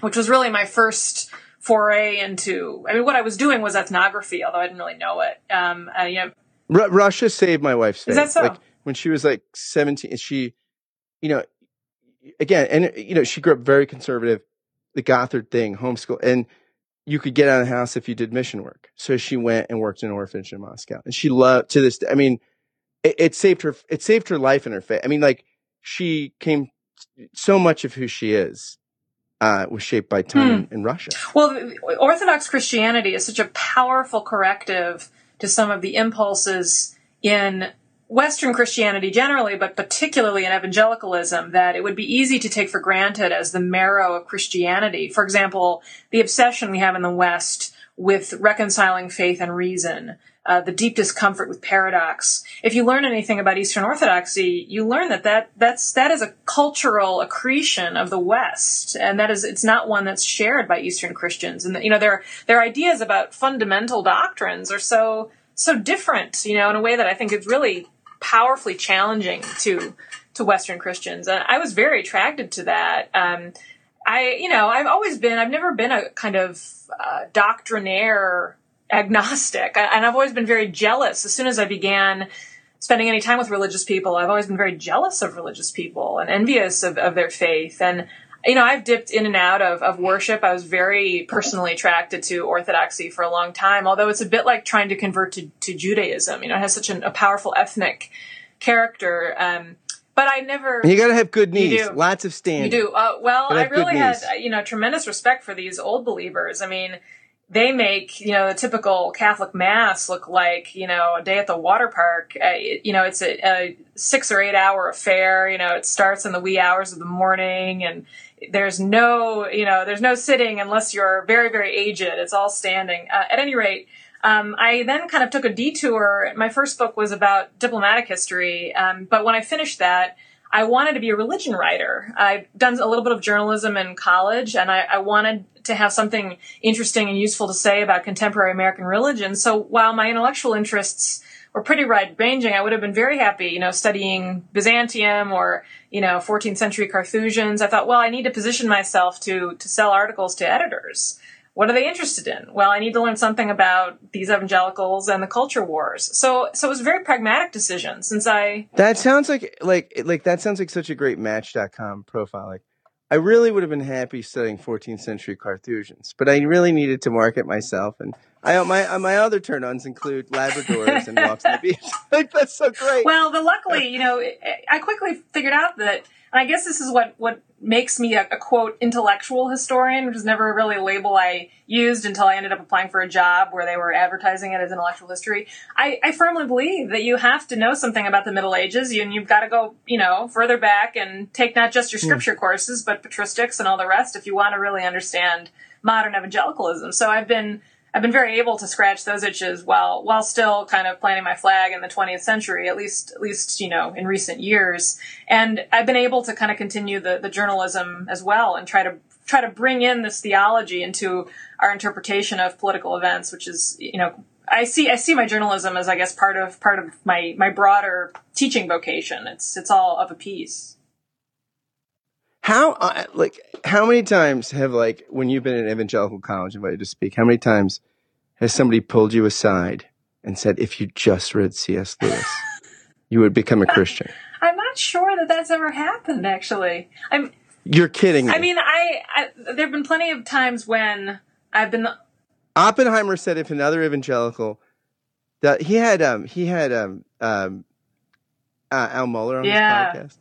which was really my first foray into. I mean, what I was doing was ethnography, although I didn't really know it. Um, uh, you know,
Ru- Russia saved my wife's faith.
Is that so?
Like when she was like 17, she, you know, again, and you know, she grew up very conservative, the Gothard thing, homeschool, and you could get out of the house if you did mission work. So she went and worked in an orphanage in Moscow, and she loved to this. I mean, it, it saved her. It saved her life and her faith. I mean, like she came. So much of who she is uh, was shaped by time in, in Russia.
Well, Orthodox Christianity is such a powerful corrective to some of the impulses in Western Christianity generally, but particularly in evangelicalism, that it would be easy to take for granted as the marrow of Christianity. For example, the obsession we have in the West with reconciling faith and reason, uh, the deep discomfort with paradox. If you learn anything about Eastern Orthodoxy, you learn that, that that's that is a cultural accretion of the West, and that is it's not one that's shared by Eastern Christians. And you know their their ideas about fundamental doctrines are so so different, you know, in a way that I think is really powerfully challenging to to Western Christians. And I was very attracted to that. Um, I, you know, I've always been, I've never been a kind of uh, doctrinaire agnostic. I, and I've always been very jealous. As soon as I began spending any time with religious people, I've always been very jealous of religious people and envious of, of their faith. And, you know, I've dipped in and out of, of worship. I was very personally attracted to orthodoxy for a long time, although it's a bit like trying to convert to, to Judaism. You know, it has such an, a powerful ethnic character. Um, but I never.
You got to have good knees, lots of standing.
You do. Uh, well, I really had, uh, you know, tremendous respect for these old believers. I mean, they make, you know, the typical Catholic mass look like, you know, a day at the water park. Uh, you know, it's a, a six or eight hour affair. You know, it starts in the wee hours of the morning and there's no, you know, there's no sitting unless you're very, very aged. It's all standing. Uh, at any rate, um, I then kind of took a detour. My first book was about diplomatic history, um, but when I finished that, I wanted to be a religion writer. I'd done a little bit of journalism in college, and I, I wanted to have something interesting and useful to say about contemporary American religion. So while my intellectual interests were pretty wide ranging, I would have been very happy, you know, studying Byzantium or, you know, 14th century Carthusians. I thought, well, I need to position myself to, to sell articles to editors. What are they interested in? Well, I need to learn something about these evangelicals and the culture wars. So, so it was a very pragmatic decision since I,
That sounds like like like that sounds like such a great Match.com profile. Like, I really would have been happy studying 14th century Carthusians, but I really needed to market myself, and I my my other turn-ons include Labradors and walks on the beach. like that's so great.
Well, but luckily, you know, I quickly figured out that, and I guess this is what what makes me a, a quote intellectual historian, which is never really a label I used until I ended up applying for a job where they were advertising it as intellectual history. I, I firmly believe that you have to know something about the Middle Ages, and you've got to go, you know, further back and take not just your hmm. scripture courses, but patristics and all the rest if you want to really understand modern evangelicalism. So I've been I've been very able to scratch those itches while while still kind of planting my flag in the 20th century, at least at least you know in recent years. And I've been able to kind of continue the the journalism as well and try to try to bring in this theology into our interpretation of political events, which is you know I see I see my journalism as I guess part of part of my my broader teaching vocation. It's it's all of a piece.
How uh, like how many times have like when you've been in evangelical college invited to speak? How many times has somebody pulled you aside and said, "If you just read C.S. Lewis, you would become a Christian"?
I'm not sure that that's ever happened actually. I'm
You're kidding me.
I mean I, I there've been plenty of times when I've been
Oppenheimer said if another evangelical that he had um he had um um uh, Al Mohler on
Yeah.
his podcast.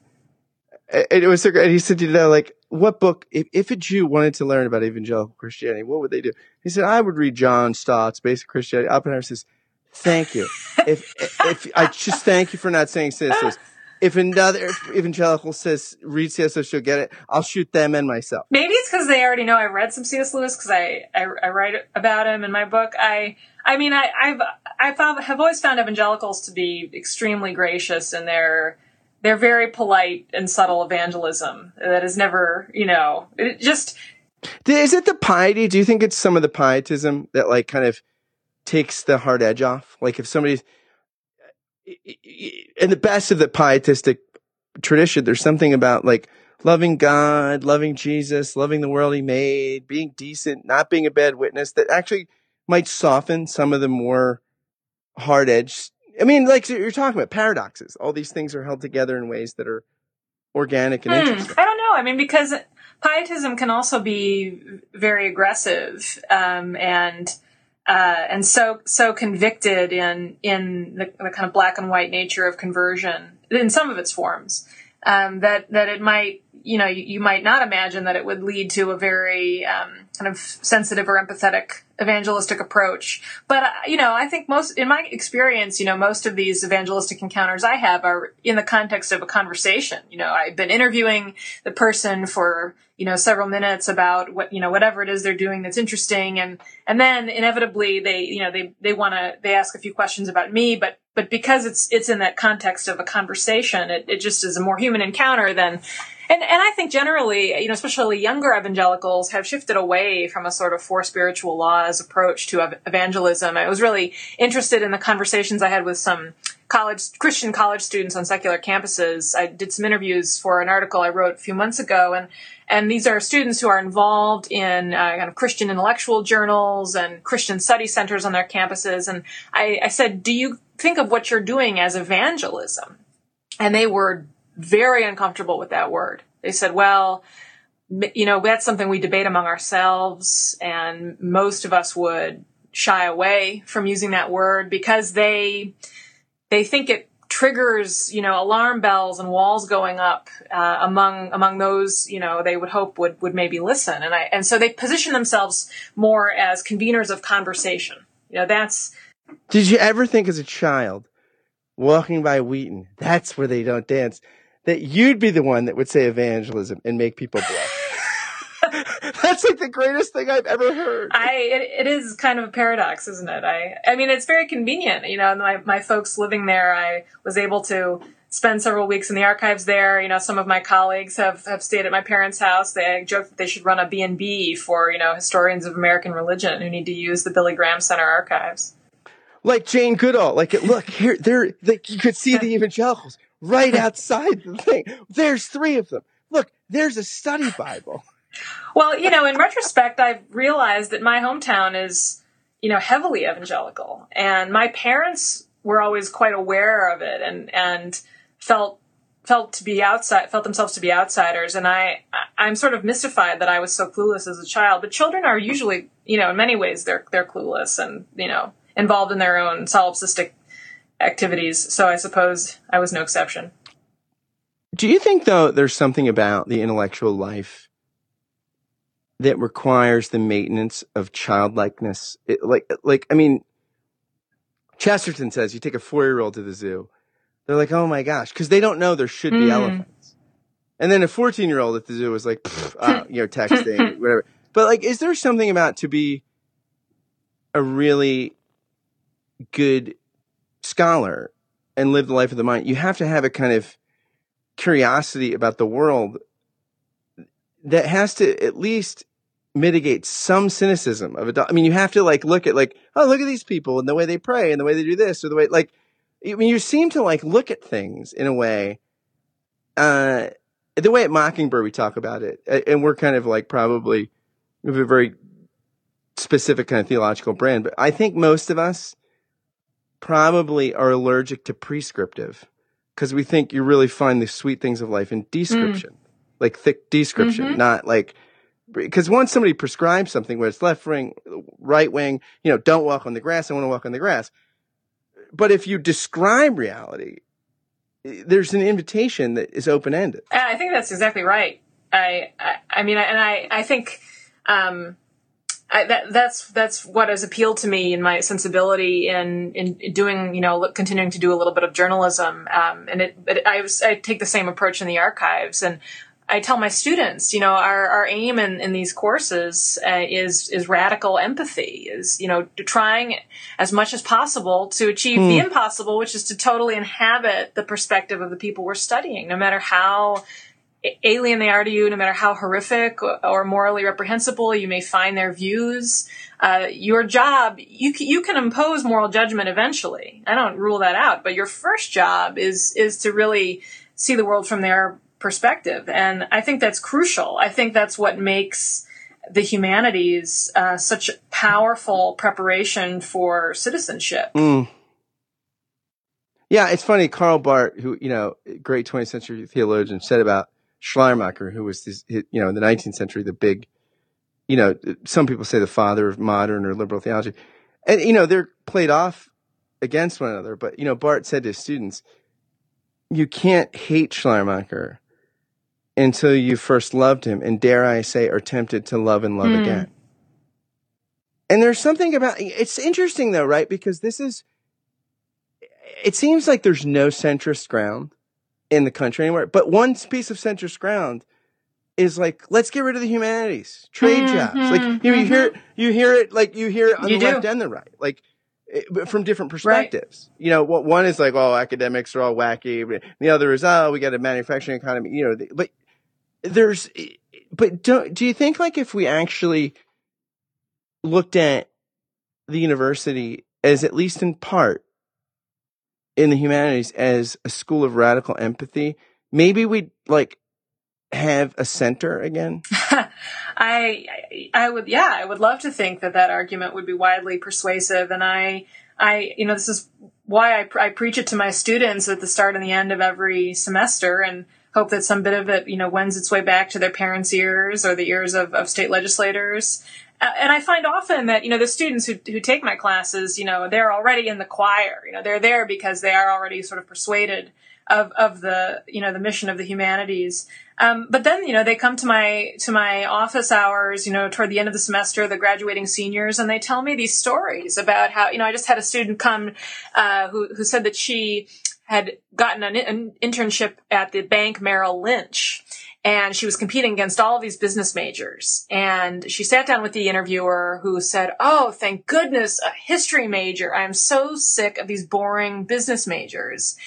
And it was so great. And he said, you know, like what book if, if a Jew wanted to learn about evangelical Christianity, what would they do? He said, I would read John Stott's Basic Christianity. Oppenheimer says, Thank you. if if I just thank you for not saying C.S. If another evangelical says read C.S. Lewis, you'll get it. I'll shoot them and myself.
Maybe it's because they already know I read some C.S. Lewis because I, I I write about him in my book. I I mean I I've I have always found evangelicals to be extremely gracious in their they're very polite and subtle evangelism that is never, you know, it just.
Is it the piety? Do you think it's some of the pietism that like kind of takes the hard edge off? Like if somebody's in the best of the pietistic tradition, there's something about like loving God, loving Jesus, loving the world he made, being decent, not being a bad witness that actually might soften some of the more hard edged I mean, like you're talking about paradoxes. All these things are held together in ways that are organic and hmm, interesting.
I don't know. I mean, because pietism can also be very aggressive um, and uh, and so so convicted in in the, the, kind of black and white nature of conversion in some of its forms um, that that it might you know you, you, might not imagine that it would lead to a very um, kind of sensitive or empathetic evangelistic approach. But uh, you know i think most in my experience you know most of these evangelistic encounters i have are in the context of a conversation. You know i've been interviewing the person for you know several minutes about what you know whatever it is they're doing that's interesting. And and then inevitably they you know they they want to they ask a few questions about me. But but because it's it's in that context of a conversation it, it just is a more human encounter than and and I think generally, you know, especially younger evangelicals have shifted away from a sort of four spiritual laws approach to evangelism. I was really interested in the conversations I had with some college Christian college students on secular campuses. I did some interviews for an article I wrote a few months ago, and and these are students who are involved in uh, kind of Christian intellectual journals and Christian study centers on their campuses. And I, I said, "Do you think of what you're doing as evangelism?" And they were very uncomfortable with that word. They said, well, you know, that's something we debate among ourselves, and most of us would shy away from using that word because they they think it triggers you know alarm bells and walls going up uh, among among those you know they would hope would would maybe listen and I and so they position themselves more as conveners of conversation you know that's
did you ever think as a child walking by Wheaton that's where they don't dance that you'd be the one that would say evangelism and make people blush. That's like the greatest thing I've ever heard.
I it, it is kind of a paradox, isn't it? I I mean, it's very convenient. You know, my my folks living there, I was able to spend several weeks in the archives there. You know, some of my colleagues have, have stayed at my parents' house. They joke that they should run a B&B for, you know, historians of American religion who need to use the Billy Graham Center archives.
Like Jane Goodall. Like, look, here, there, like, you could see the evangelicals right outside the thing. There's three of them. Look, there's a study Bible.
Well, you know, in retrospect, I've realized that my hometown is, you know, heavily evangelical, and my parents were always quite aware of it, and and felt felt to be outside, felt themselves to be outsiders, and I I'm sort of mystified that I was so clueless as a child. But children are usually, you know, in many ways they're they're clueless and you know involved in their own solipsistic activities, so I suppose I was no exception.
Do you think, though, there's something about the intellectual life that requires the maintenance of childlikeness? It, like, like, I mean, Chesterton says you take a four year old to the zoo, they're like, oh my gosh, because they don't know there should be mm. elephants. And then a 14 year old at the zoo is like, uh, you know, texting, whatever. But like, is there something about to be a really good scholar and live the life of the mind, you have to have a kind of curiosity about the world that has to at least mitigate some cynicism of it. I mean, you have to like look at like, oh, look at these people and the way they pray and the way they do this or the way like, I mean, you seem to like look at things in a way, uh, the way at Mockingbird we talk about it, and we're kind of like probably we have a very specific kind of theological brand, but I think most of us probably are allergic to prescriptive because we think you really find the sweet things of life in description, mm. like thick description, mm-hmm. not like because once somebody prescribes something where it's left wing, right wing, you know, don't walk on the grass, I want to walk on the grass. But if you describe reality, there's an invitation that is open ended.
I think that's exactly right. I, I, I mean, and I, I think, um, I, that, that's that's what has appealed to me in my sensibility in in doing you know continuing to do a little bit of journalism um, and it, it I, was, I take the same approach in the archives and I tell my students, you know, our, our aim in, in these courses uh, is is radical empathy, is you know trying as much as possible to achieve the impossible, which is to totally inhabit the perspective of the people we're studying, no matter how alien they are to you, no matter how horrific or morally reprehensible you may find their views. Uh, your job, you you can impose moral judgment eventually. I don't rule that out, but your first job is is to really see the world from their perspective, and I think that's crucial. I think that's what makes the humanities uh, such powerful preparation for citizenship.
Mm. Yeah, it's funny. Karl Barth, who you know, great 20th century theologian, said about Schleiermacher, who was this, you know, in the 19th century, the big, you know, some people say the father of modern or liberal theology, and you know, they're played off against one another. But you know, Barth said to his students, "You can't hate Schleiermacher until you first loved him, and dare I say, are tempted to love and love
Hmm.
again." And there's something about it's interesting though, right? Because this is it seems like there's no centrist ground in the country anywhere, but one piece of centrist ground is like let's get rid of the humanities, trade mm-hmm, jobs. Like you, you hear it, you hear it like you hear it on
You
the
do.
left and the right, like it- but from different perspectives. You know, what one is like, oh, academics are all wacky. The other is, oh, we got a manufacturing economy. You know, the- but there's, eh, but don't do you think like if we actually looked at the university as at least in part in the humanities as a school of radical empathy, maybe we'd like have a center again.
I, I would yeah I would love to think that that argument would be widely persuasive and I I you know this is why I, I preach it to my students at the start and the end of every semester and hope that some bit of it you know wends its way back to their parents ears or the ears of, of state legislators and I find often that you know the students who who take my classes you know they're already in the choir. You know they're there because they are already sort of persuaded of of the you know the mission of the humanities. Um, but then, you know, they come to my to my office hours, you know, toward the end of the semester, the graduating seniors, and they tell me these stories about how, you know, I just had a student come uh, who who said that she had gotten an, an internship at the bank Merrill Lynch, and she was competing against all these business majors. And she sat down with the interviewer, who said, "Oh, thank goodness, a history major! I am so sick of these boring business majors."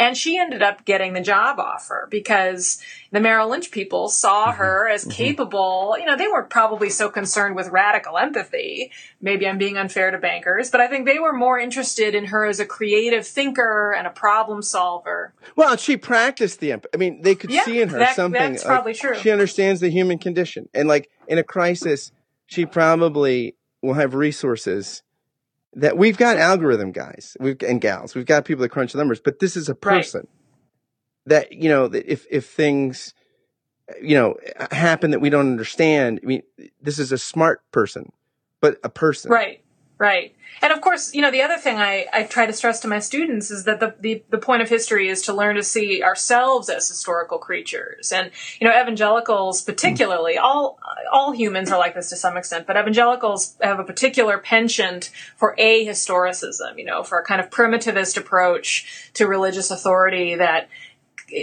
And she ended up getting the job offer because the Merrill Lynch people saw mm-hmm. her as mm-hmm. capable. You know, they weren't probably so concerned with radical empathy. Maybe I'm being unfair to bankers, but I think they were more interested in her as a creative thinker and a problem solver.
Well, she practiced the empathy. I mean, they could
Yeah,
see in her
that-
something.
that's
like,
probably true.
She understands the human condition, and like in a crisis, she probably will have resources that we've got algorithm guys we've and gals. We've got people that crunch numbers, but this is a
Right.
person that you know that if if things you know happen that we don't understand. I mean, this is a smart person, but a person.
Right, right. And of course, you know, the other thing I, I try to stress to my students is that the, the, the point of history is to learn to see ourselves as historical creatures. And, you know, evangelicals particularly, mm. all, all humans are like this to some extent, but evangelicals have a particular penchant for ahistoricism, you know, for a kind of primitivist approach to religious authority that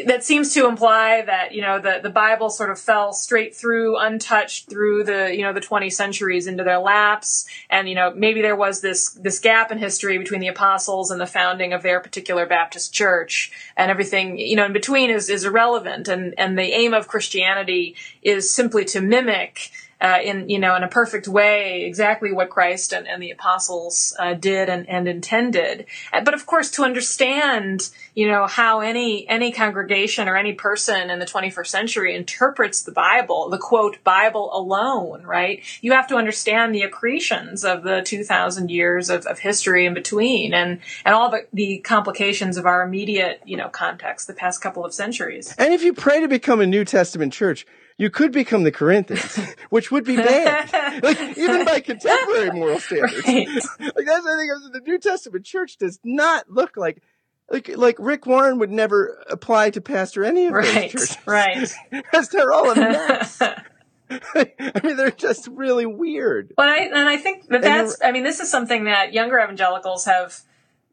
that seems to imply that you know the the Bible sort of fell straight through, untouched through the you know the 20 centuries into their laps, and you know maybe there was this this gap in history between the apostles and the founding of their particular Baptist church, and everything you know in between is is irrelevant, and and the aim of Christianity is simply to mimic. Uh, in you know in a perfect way exactly what Christ and, and the apostles uh, did and, and intended. Uh, but of course to understand you know how any any congregation or any person in the 21st century interprets the bible the quote bible alone right? You have to understand the accretions of the 2000 years of, of history in between and and all the, the complications of our immediate you know context the past couple of centuries.
And if you pray to become a New Testament church, you could become the Corinthians, which would be bad. like even by contemporary moral standards.
Right.
like that's the thing. The New Testament church does not look like like like Rick Warren would never apply to pastor any of
right
those churches.
right
Because they're all a mess. I mean, they're just really weird.
Well, I, and I think that that's, I mean, this is something that younger evangelicals have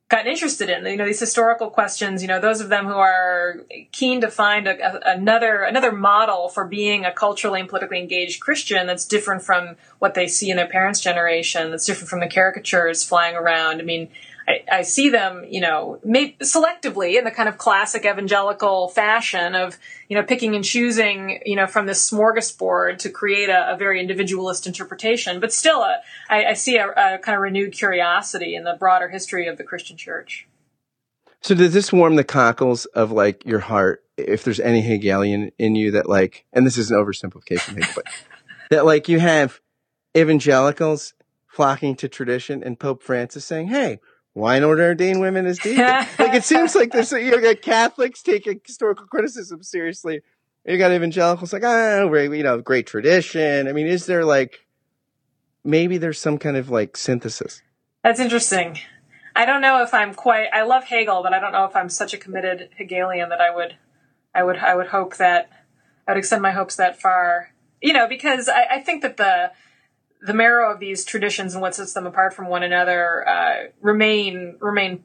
gotten interested in. You know, these historical questions. You know, those of them who are keen to find a, a, another another model for being a culturally and politically engaged Christian that's different from what they see in their parents' generation. That's different from the caricatures flying around. I mean, I, I see them, you know, selectively in the kind of classic evangelical fashion of, you know, picking and choosing, you know, from this smorgasbord to create a, a very individualist interpretation. But still, a, I, I see a, a kind of renewed curiosity in the broader history of the Christian church.
So does this warm the cockles of like your heart if there's any Hegelian in you that like, and this is an oversimplification, maybe, but that like you have evangelicals flocking to tradition and Pope Francis saying, Hey, why ordain women as deacons? like it seems like there's you got Catholics taking historical criticism seriously. You got evangelicals like, ah, you know, great tradition. I mean, is there like maybe there's some kind of like synthesis?
That's interesting. I don't know if I'm quite. I love Hegel, but I don't know if I'm such a committed Hegelian that I would, I would, I would hope that I would extend my hopes that far. You know, because I, I think that the the marrow of these traditions and what sets them apart from one another uh, remain remain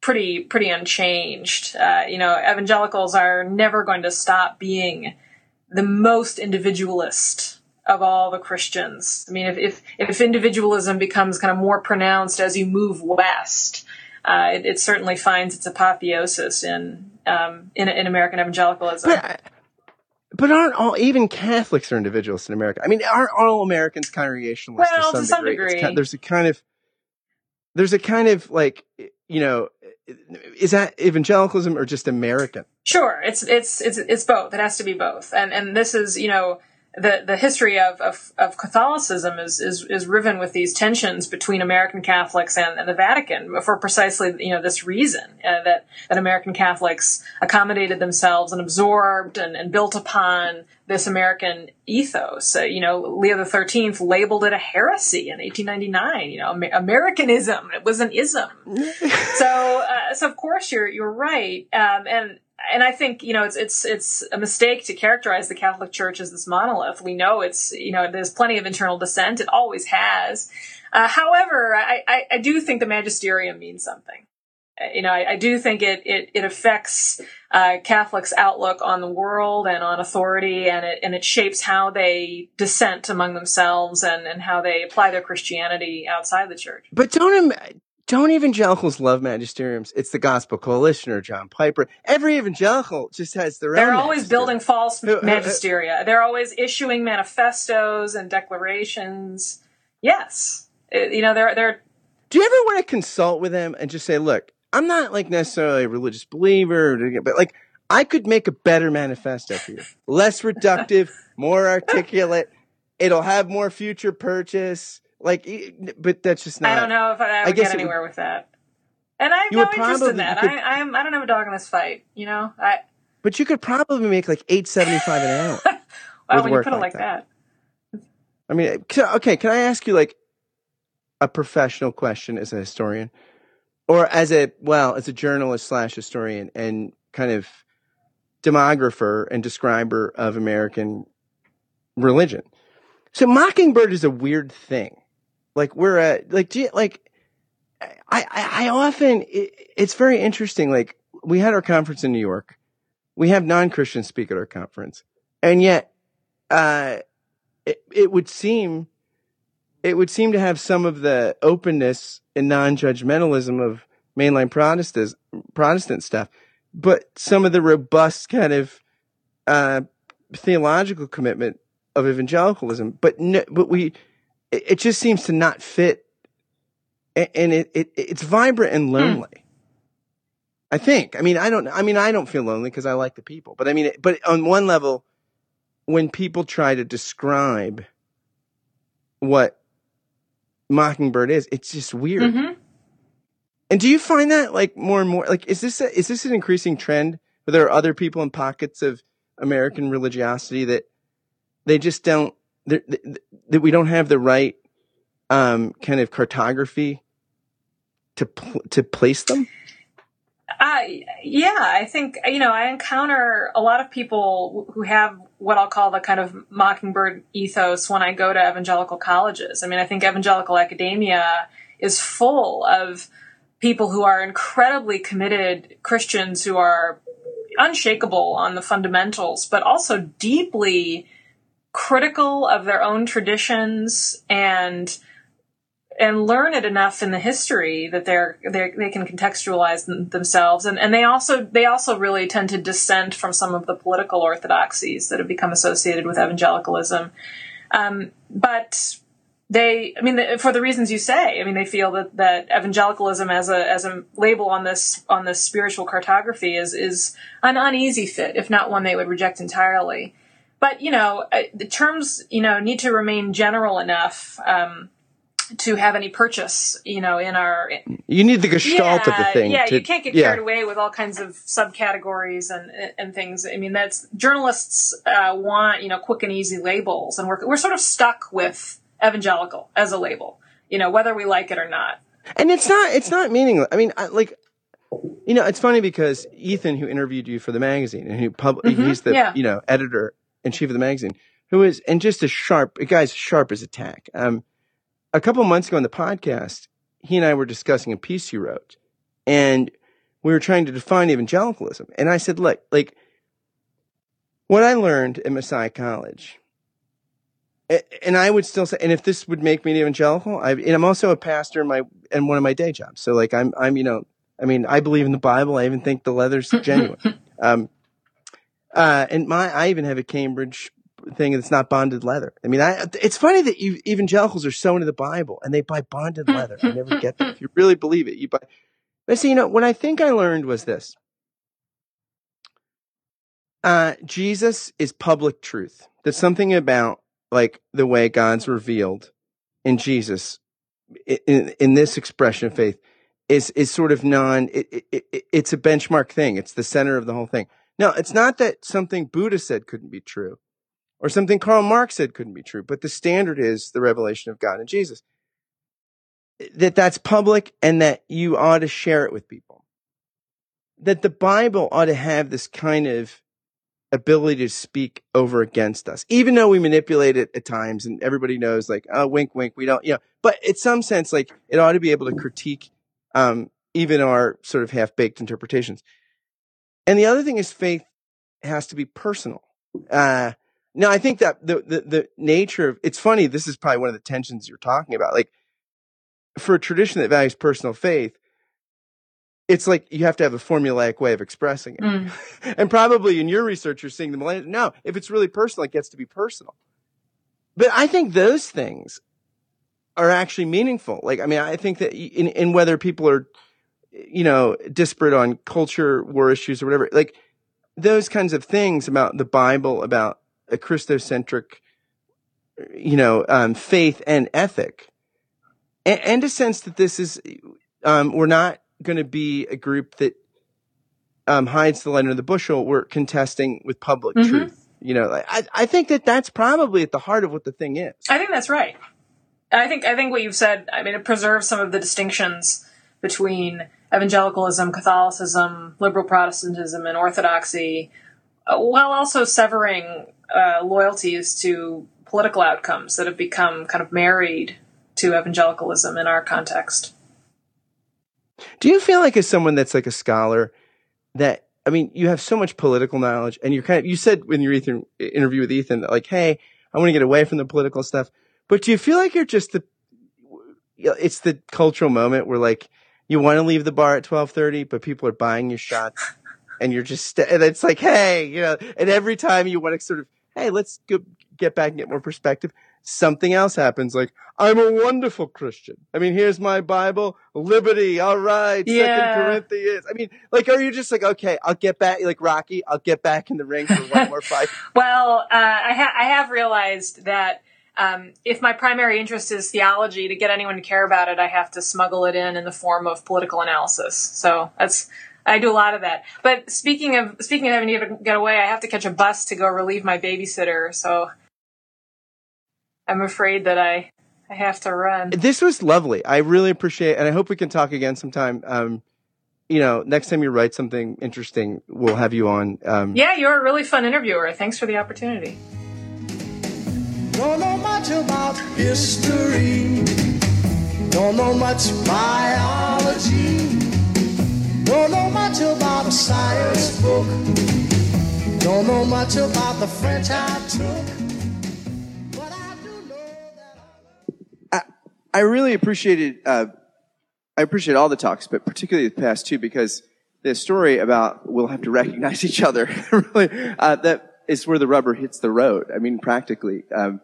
pretty pretty unchanged. Uh, you know, evangelicals are never going to stop being the most individualist of all the Christians. I mean, if if, if individualism becomes kind of more pronounced as you move west, uh, it, it, certainly finds its apotheosis in um, in, in American evangelicalism.
But, but aren't all even Catholics are individualists in America? I mean, aren't all Americans congregationalists
well,
to some,
to some
degree?
degree.
Kind, there's a kind of there's a kind of like you know is that evangelicalism or just American?
Sure, it's it's it's it's both. It has to be both. And and this is you know the the history of, of, of Catholicism is, is is riven with these tensions between American Catholics and, and the Vatican for precisely you know this reason uh, that that American Catholics accommodated themselves and absorbed and, and built upon this American ethos. Uh, you know, Leo the Thirteenth labeled it a heresy in 1899. You know, Americanism. It was an ism. so, uh, so of course you're you're right. Um, and and I think you know it's it's it's a mistake to characterize the Catholic Church as this monolith. We know it's you know there's plenty of internal dissent. It always has. Uh, however, I, I, I do think the magisterium means something. Uh, you know, I, I do think it it, it affects uh, Catholics' outlook on the world and on authority, and it and it shapes how they dissent among themselves and and how they apply their Christianity outside the church.
But don't don't evangelicals love magisteriums? It's the Gospel Coalition or John Piper. Every evangelical just has their
They're
own.
They're always building false magisteria. They're always issuing manifestos and declarations. Yes, it, you know they're they're.
Do you ever want to consult with them and just say, "Look, I'm not like necessarily a religious believer, but like I could make a better manifesto for you, less reductive, more articulate. It'll have more future purchase." Like, but that's just not.
I don't know if I ever I get anywhere would, with that. And I have no interest in that. Could, I, I'm, I don't have a dog in this fight. You know, I.
But you could probably make like eight seventy five an hour.
well, when you put it like that.
that. I mean, okay. Can I ask you like a professional question as a historian, or as a well as a journalist slash historian and kind of demographer and describer of American religion? So Mockingbird is a weird thing like we're at like you, like I I, I often it, it's very interesting. Like we had our conference in New York. We have non Christians speak at our conference, and yet uh, it, it would seem it would seem to have some of the openness and non judgmentalism of mainline Protestants Protestant stuff, but some of the robust kind of uh, theological commitment of evangelicalism. But no, but we it, it just seems to not fit, and it, it it's vibrant and hmm. lonely. Hmm. I think. I mean, I don't. I mean, I don't feel lonely because I like the people. But I mean, but on one level, when people try to describe what Mockingbird is, it's just weird. Mm-hmm. And do you find that like more and more? Like, is this a, is this an increasing trend? Where there are other people in pockets of American religiosity that they just don't that we don't have the right um, kind of cartography to pl- to place them?
Uh, yeah, I think you know I encounter a lot of people who have what I'll call the kind of mockingbird ethos when I go to evangelical colleges. I mean, I think evangelical academia is full of people who are incredibly committed Christians who are unshakable on the fundamentals, but also deeply critical of their own traditions and and learn it enough in the history that they're, they're they can contextualize them, themselves. And and they also they also really tend to dissent from some of the political orthodoxies that have become associated with evangelicalism. Um, but they i mean for the reasons you say i mean they feel that that evangelicalism as a as a label on this on this spiritual cartography is is an uneasy fit if not one they would reject entirely but you know uh, the terms you know need to remain general enough um, to have any purchase, you know, in our.
You need the gestalt
yeah,
of the thing.
Yeah,
to,
you can't get
yeah.
carried away with all kinds of subcategories and and things. I mean, that's journalists uh, want you know quick and easy labels, and we're we're sort of stuck with evangelical as a label, you know, whether we like it or not.
And it's not it's not meaningless. I mean, I, like. You know, it's funny because Ethan, who interviewed you for the magazine, and who pub-
Mhm,
he's the
yeah.
you know editor in chief of the magazine, who is and just as sharp, a guy's sharp as a tack. Um, a couple months ago on the podcast, he and I were discussing a piece he wrote, and we were trying to define evangelicalism. And I said, look, like what I learned at Messiah College, and I would still say, and if this would make me an evangelical, I, and I'm also a pastor in my in one of my day jobs. So like I'm I'm you know, I mean I believe in the Bible. I even think the leather's genuine. Um, uh, and my I even have a Cambridge thing that's not bonded leather. I mean, I it's funny that you evangelicals are so into the Bible and they buy bonded leather. I never get that. If you really believe it, you buy. But see, you know, what I think I learned was this. Uh, Jesus is public truth. There's something about like the way God's revealed in Jesus in, in this expression of faith is is sort of non. It, it, it, it's a benchmark thing. It's the center of the whole thing. No, it's not that something Buddha said couldn't be true or something Karl Marx said couldn't be true, but the standard is the revelation of God and Jesus. That that's public and that you ought to share it with people. That the Bible ought to have this kind of ability to speak over against us, even though we manipulate it at times and everybody knows like, oh, wink, wink, we don't, you know, but in some sense, like it ought to be able to critique, um, even our sort of half baked interpretations. And the other thing is faith has to be personal. Uh, now I think that the, the, the nature of, it's funny, this is probably one of the tensions you're talking about. Like for a tradition that values personal faith, it's like you have to have a formulaic way of expressing it.
Mm.
And probably in your research, you're seeing the millennials. No, if it's really personal, it gets to be personal. But I think those things are actually meaningful. Like, I mean, I think that in, in whether people are, you know, disparate on culture, war issues, or whatever, like those kinds of things about the Bible, about a Christocentric, you know, um, faith and ethic, and, and a sense that this is, um, we're not going to be a group that um, hides the light under the bushel. We're contesting with public
Mhm.
truth. You know, I, I think that that's probably at the heart of what the thing is.
I think that's right. I think I think what you've said. I mean, it preserves some of the distinctions between evangelicalism, Catholicism, liberal Protestantism, and Orthodoxy, uh, while also severing uh, loyalties to political outcomes that have become kind of married to evangelicalism in our context.
Do you feel like as someone that's like a scholar that I mean, you have so much political knowledge, and you're kind of you said in your Ethan interview with Ethan that like, hey, I want to get away from the political stuff. But do you feel like you're just the it's the cultural moment where like you want to leave the bar at twelve thirty, but people are buying your shots, and you're just st- and it's like, hey, you know, and every time you want to sort of, hey, let's go, get back and get more perspective. Something else happens, like I'm a wonderful Christian. I mean, here's my Bible, liberty. All right,
Yeah.
Second Corinthians. I mean, like, are you just like, okay, I'll get back, like Rocky, I'll get back in the ring for one more fight.
Well, uh, I, ha- I have realized that um, if my primary interest is theology, to get anyone to care about it, I have to smuggle it in in the form of political analysis. So that's I do a lot of that. But speaking of speaking of having to get away, I have to catch a bus to go relieve my babysitter. So I'm afraid that I I have to run.
This was lovely. I really appreciate, and I hope we can talk again sometime. Um, you know, next time you write something interesting, we'll have you on. Um,
Yeah, you're a really fun interviewer. Thanks for the opportunity.
Don't know much about history. Don't know much biology. Don't know much about a science book. Don't know much about the French I took. I do know that I
I really appreciated uh, I appreciate all the talks, but particularly the past two because the story about we'll have to recognize each other really uh, that is where the rubber hits the road. I mean, practically. Um,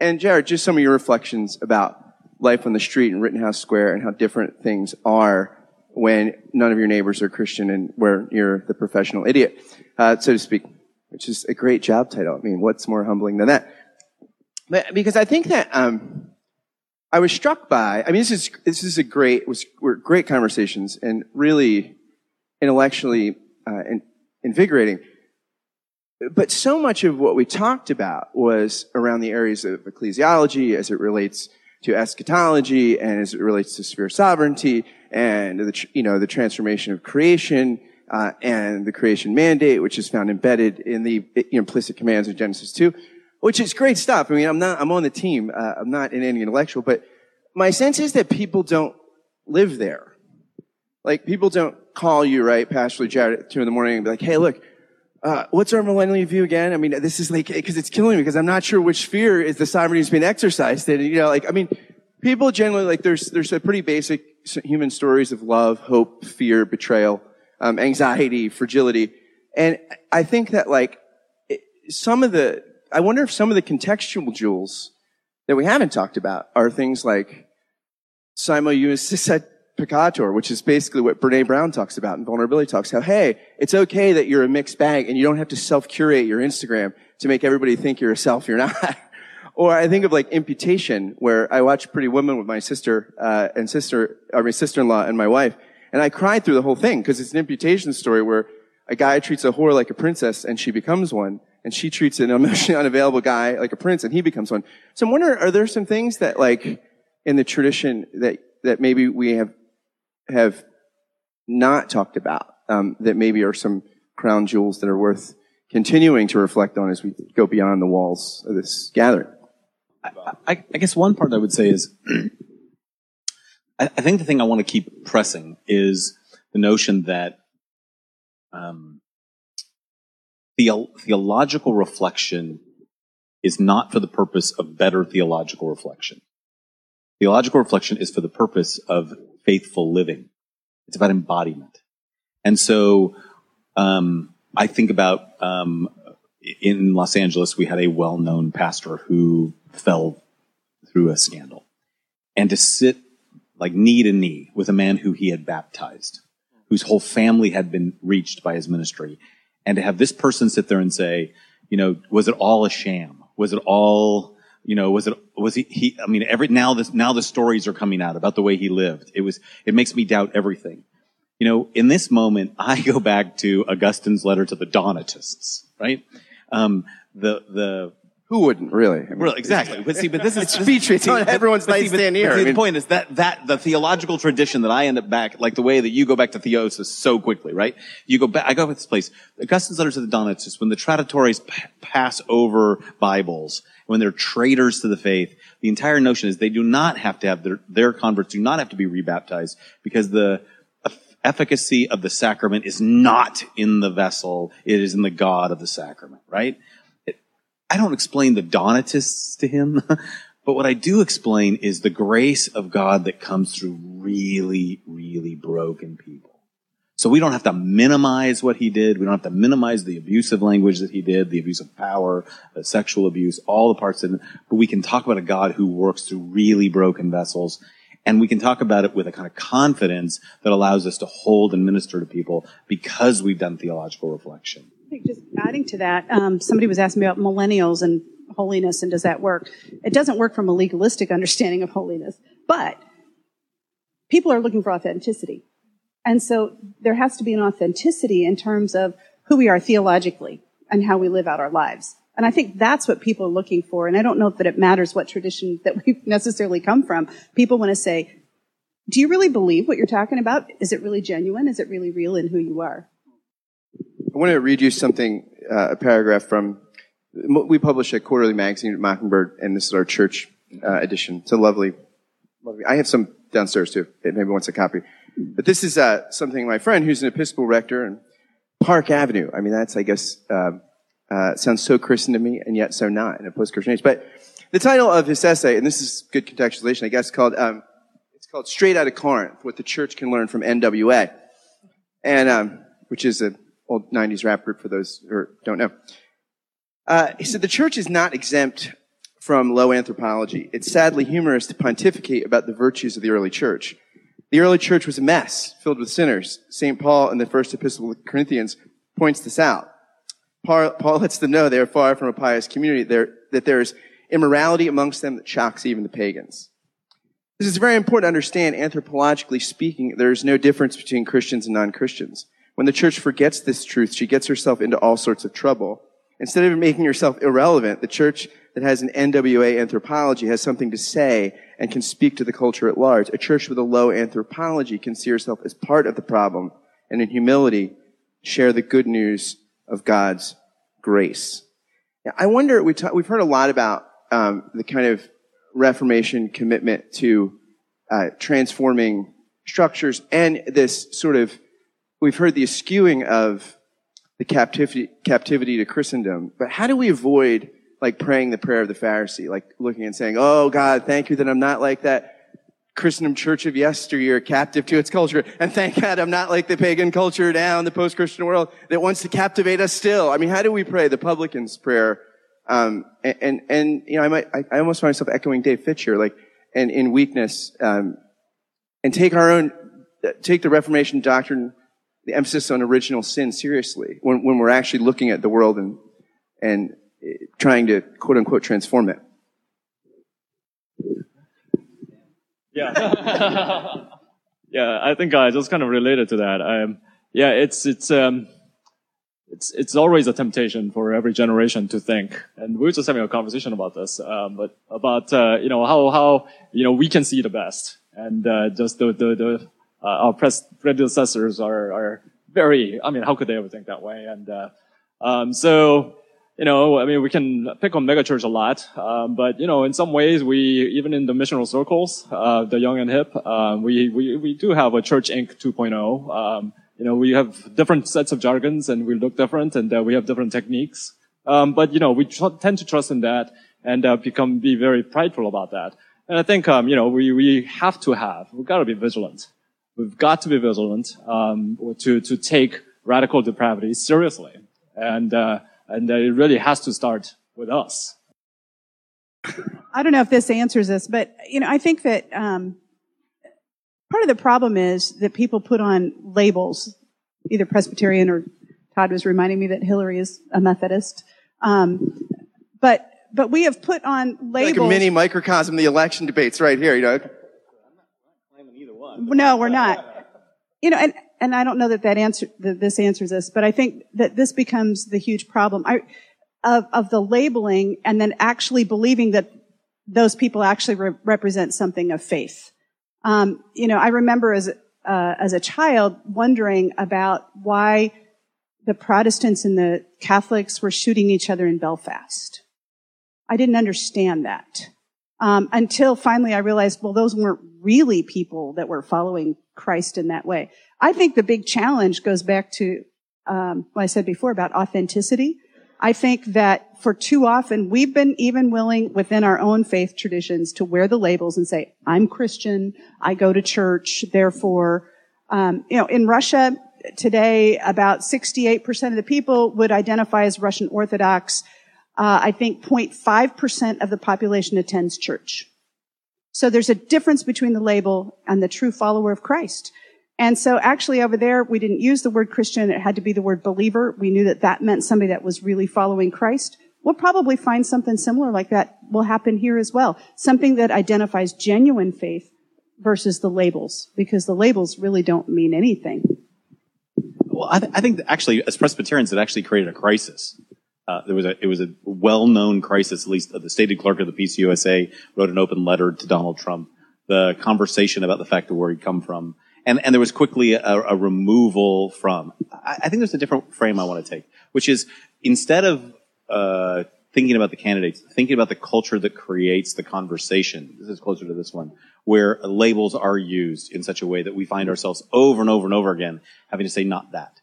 and Jared, just some of your reflections about life on the street in Rittenhouse Square and how different things are when none of your neighbors are Christian and where you're the professional idiot, uh, so to speak, which is a great job title. I mean, what's more humbling than that? But, because I think that um, I was struck by. I mean, this is this is a great was were great conversations and really intellectually uh, in, invigorating. But so much of what we talked about was around the areas of ecclesiology as it relates to eschatology and as it relates to sphere sovereignty and the, you know, the transformation of creation, uh, and the creation mandate, which is found embedded in the implicit commands of Genesis 2, which is great stuff. I mean, I'm not, I'm on the team. Uh, I'm not in any intellectual, but my sense is that people don't live there. Like, people don't call you, right, Pastor Jared at two in the morning and be like, hey, look, uh, what's our millennial view again? I mean, this is like, because it's killing me because I'm not sure which sphere is the sovereignty is being exercised in. You know, like, I mean, people generally, like, there's, there's a pretty basic human stories of love, hope, fear, betrayal, um, anxiety, fragility. And I think that, like, it, some of the, I wonder if some of the contextual jewels that we haven't talked about are things like Simul Justus et Peccator, which is basically what Brene Brown talks about in Vulnerability Talks. How, hey, it's okay that you're a mixed bag and you don't have to self-curate your Instagram to make everybody think you're a self you're not. or I think of like imputation, where I watched Pretty Woman with my sister, uh, and sister, or my sister-in-law and my wife, and I cried through the whole thing because it's an imputation story where a guy treats a whore like a princess and she becomes one, and she treats an emotionally unavailable guy like a prince and he becomes one. So I'm wondering, are there some things that like in the tradition that, that maybe we have have not talked about um, that maybe are some crown jewels that are worth continuing to reflect on as we go beyond the walls of this gathering.
I, I guess one part I would say is I, I, think the thing I want to keep pressing is the notion that um, the, theological reflection is not for the purpose of better theological reflection. Theological reflection is for the purpose of faithful living. It's about embodiment. And so, um, I think about, um, in Los Angeles, we had a well-known pastor who fell through a scandal. And to sit like knee to knee with a man who he had baptized, whose whole family had been reached by his ministry, and to have this person sit there and say, you know, was it all a sham? Was it all you know, was it, was he, he, I mean, every, now this, now the stories are coming out about the way he lived. It was, it makes me doubt everything. You know, in this moment, I go back to Augustine's letter to the Donatists, right? Um, the, the,
who wouldn't really?
I mean, well, exactly. But see, but this is
it's speech. It's on everyone's nightstand here.
See, the point is that that the theological tradition that I end up back, like the way that you go back to theosis so quickly, right? You go back. I go to this place. Augustine's letter to the Donatists, when the traditores p- pass over Bibles, when they're traitors to the faith, the entire notion is they do not have to have their their converts do not have to be rebaptized because the efficacy of the sacrament is not in the vessel; it is in the God of the sacrament, right? I don't explain the Donatists to him, but what I do explain is the grace of God that comes through really, really broken people. So we don't have to minimize what he did. We don't have to minimize the abusive language that he did, the abuse of power, the sexual abuse, all the parts of it. But we can talk about a God who works through really broken vessels. And we can talk about it with a kind of confidence that allows us to hold and minister to people because we've done theological reflection.
I think just adding to that, um, somebody was asking me about millennials and holiness and does that work? It doesn't work from a legalistic understanding of holiness, but people are looking for authenticity. And so there has to be an authenticity in terms of who we are theologically and how we live out our lives. And I think that's what people are looking for. And I don't know that it matters what tradition that we necessarily come from. People want to say, do you really believe what you're talking about? Is it really genuine? Is it really real in who you are?
I want to read you something, uh, a paragraph from, we publish a quarterly magazine at Mockingbird, and this is our church uh, edition. It's a lovely, lovely, I have some downstairs too. It maybe wants a copy. But this is uh, something my friend, who's an Episcopal rector in Park Avenue. I mean, that's I guess um, uh, sounds so Christian to me, and yet so not in a post-Christian age. But the title of his essay, and this is good contextualization, I guess, called um, it's called "Straight Out of Corinth: What the Church Can Learn from NWA," and um, which is an old '90s rap group for those who don't know. Uh, he said the church is not exempt from low anthropology. It's sadly humorous to pontificate about the virtues of the early church. The early church was a mess filled with sinners. St. Paul in the first epistle to the Corinthians points this out. Paul, Paul lets them know they are far from a pious community, there, that there is immorality amongst them that shocks even the pagans. This is very important to understand. Anthropologically speaking, there is no difference between Christians and non-Christians. When the church forgets this truth, she gets herself into all sorts of trouble. Instead of making herself irrelevant, the church that has an NWA anthropology has something to say and can speak to the culture at large. A church with a low anthropology can see herself as part of the problem and in humility share the good news of God's grace. Now, I wonder, we we've heard a lot about um, the kind of Reformation commitment to uh, transforming structures and this sort of, we've heard the eschewing of the captivity, captivity to Christendom. But how do we avoid like praying the prayer of the Pharisee, like looking and saying, Oh God, thank you that I'm not like that Christendom church of yesteryear, captive to its culture. And thank God I'm not like the pagan culture now in the post-Christian world that wants to captivate us still. I mean, how do we pray the publican's prayer? Um, and, and, and, you know, I might, I, I, almost find myself echoing Dave Fitcher, like, and in weakness, um, and take our own, take the Reformation doctrine the emphasis on original sin seriously when, when we're actually looking at the world and, and trying to quote unquote transform it.
Yeah. yeah, I think I just kind of related to that. Um, yeah, it's, it's, um, it's, it's always a temptation for every generation to think, and we were just having a conversation about this, um, but about, uh, you know, how, how, you know, we can see the best and, uh, just the, the, the, uh, our predecessors are, are very, I mean, how could they ever think that way? And, uh, um, so, you know, I mean, we can pick on megachurch a lot, um, but you know, in some ways, we even in the missional circles, uh, the young and hip, um, we, we we do have a Church Inc. 2.0. Um, you know, we have different sets of jargons, and we look different, and uh, we have different techniques. Um, but you know, we tr- tend to trust in that and uh, become be very prideful about that. And I think, um, you know, we we have to have, we've got to be vigilant. We've got to be vigilant um, to to take radical depravity seriously, and uh, and it really has to start with us.
I don't know if this answers this, but you know, I think that um, part of the problem is that people put on labels, either Presbyterian or Tod was reminding me that Hillary is a Methodist. Um, but but we have put on labels.
Like a mini microcosm of the election debates right here, you know.
No, we're not. You know, and, and I don't know that that answer, that this answers this, but I think that this becomes the huge problem I, of, of the labeling and then actually believing that those people actually re- represent something of faith. Um, you know, I remember as, uh, as a child wondering about why the Protestants and the Catholics were shooting each other in Belfast. I didn't understand that. Um, until finally I realized, well, those weren't really people that were following Christ in that way. I think the big challenge goes back to um, what I said before about authenticity. I think that for too often we've been even willing within our own faith traditions to wear the labels and say, "I'm Christian, I go to church, therefore." Um, you know, in Russia today, about 68% of the people would identify as Russian Orthodox. Uh, I think 0.5% of the population attends church. So there's a difference between the label and the true follower of Christ. And so actually over there, we didn't use the word Christian. It had to be the word believer. We knew that that meant somebody that was really following Christ. We'll probably find something similar like that will happen here as well. Something that identifies genuine faith versus the labels, because the labels really don't mean anything.
Well, I, th- I think actually, as Presbyterians, it actually created a crisis. Uh, there was a it was a well-known crisis. At least the stated clerk of the PCUSA wrote an open letter to Donald Trump. The conversation about the fact of where he'd come from, and and there was quickly a, a removal from. I, I, think there's a different frame I want to take, which is instead of uh, thinking about the candidates, thinking about the culture that creates the conversation. This is closer to this one, where labels are used in such a way that we find ourselves over and over and over again having to say not that.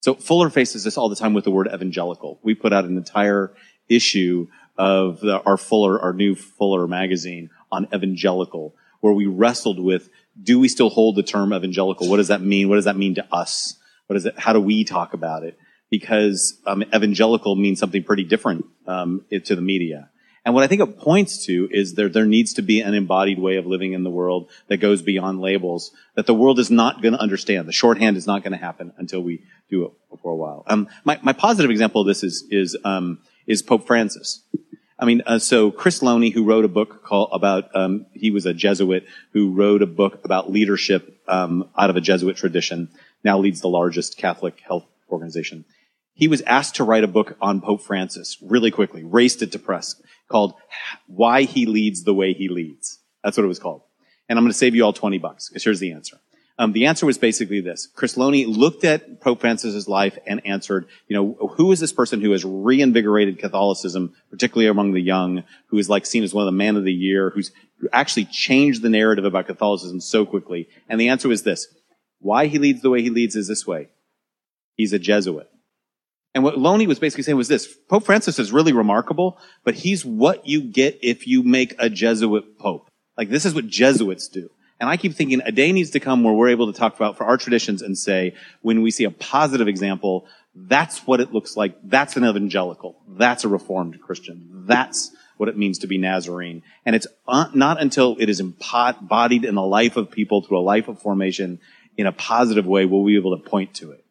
So Fuller faces this all the time with the word evangelical. We put out an entire issue of the, our Fuller, our new Fuller magazine on evangelical, where we wrestled with, do we still hold the term evangelical? What does that mean? What does that mean to us? What is it? How do we talk about it? Because um, evangelical means something pretty different um, to the media. And what I think it points to is there, there needs to be an embodied way of living in the world that goes beyond labels that the world is not going to understand. The shorthand is not going to happen until we do it for a while. Um, my, my positive example of this is, is, um, is Pope Francis. I mean, uh, so Chris Lowney, who wrote a book called about, um, he was a Jesuit who wrote a book about leadership um, out of a Jesuit tradition. Now leads the largest Catholic health organization. He was asked to write a book on Pope Francis really quickly, raced it to press, called "Why He Leads the Way He Leads." That's what it was called. And I'm going to save you all 20 bucks because here's the answer. Um, the answer was basically this. Chris Lowney looked at Pope Francis's life and answered, you know, who is this person who has reinvigorated Catholicism, particularly among the young, who is like seen as one of the man of the year, who's actually changed the narrative about Catholicism so quickly? And the answer was this. Why he leads the way he leads is this way. He's a Jesuit. And what Lowney was basically saying was this. Pope Francis is really remarkable, but he's what you get if you make a Jesuit Pope. Like this is what Jesuits do. And I keep thinking a day needs to come where we're able to talk about for our traditions and say, when we see a positive example, that's what it looks like. That's an evangelical. That's a reformed Christian. That's what it means to be Nazarene. And it's uh, not until it is embodied in the life of people through a life of formation in a positive way will we be able to point to it.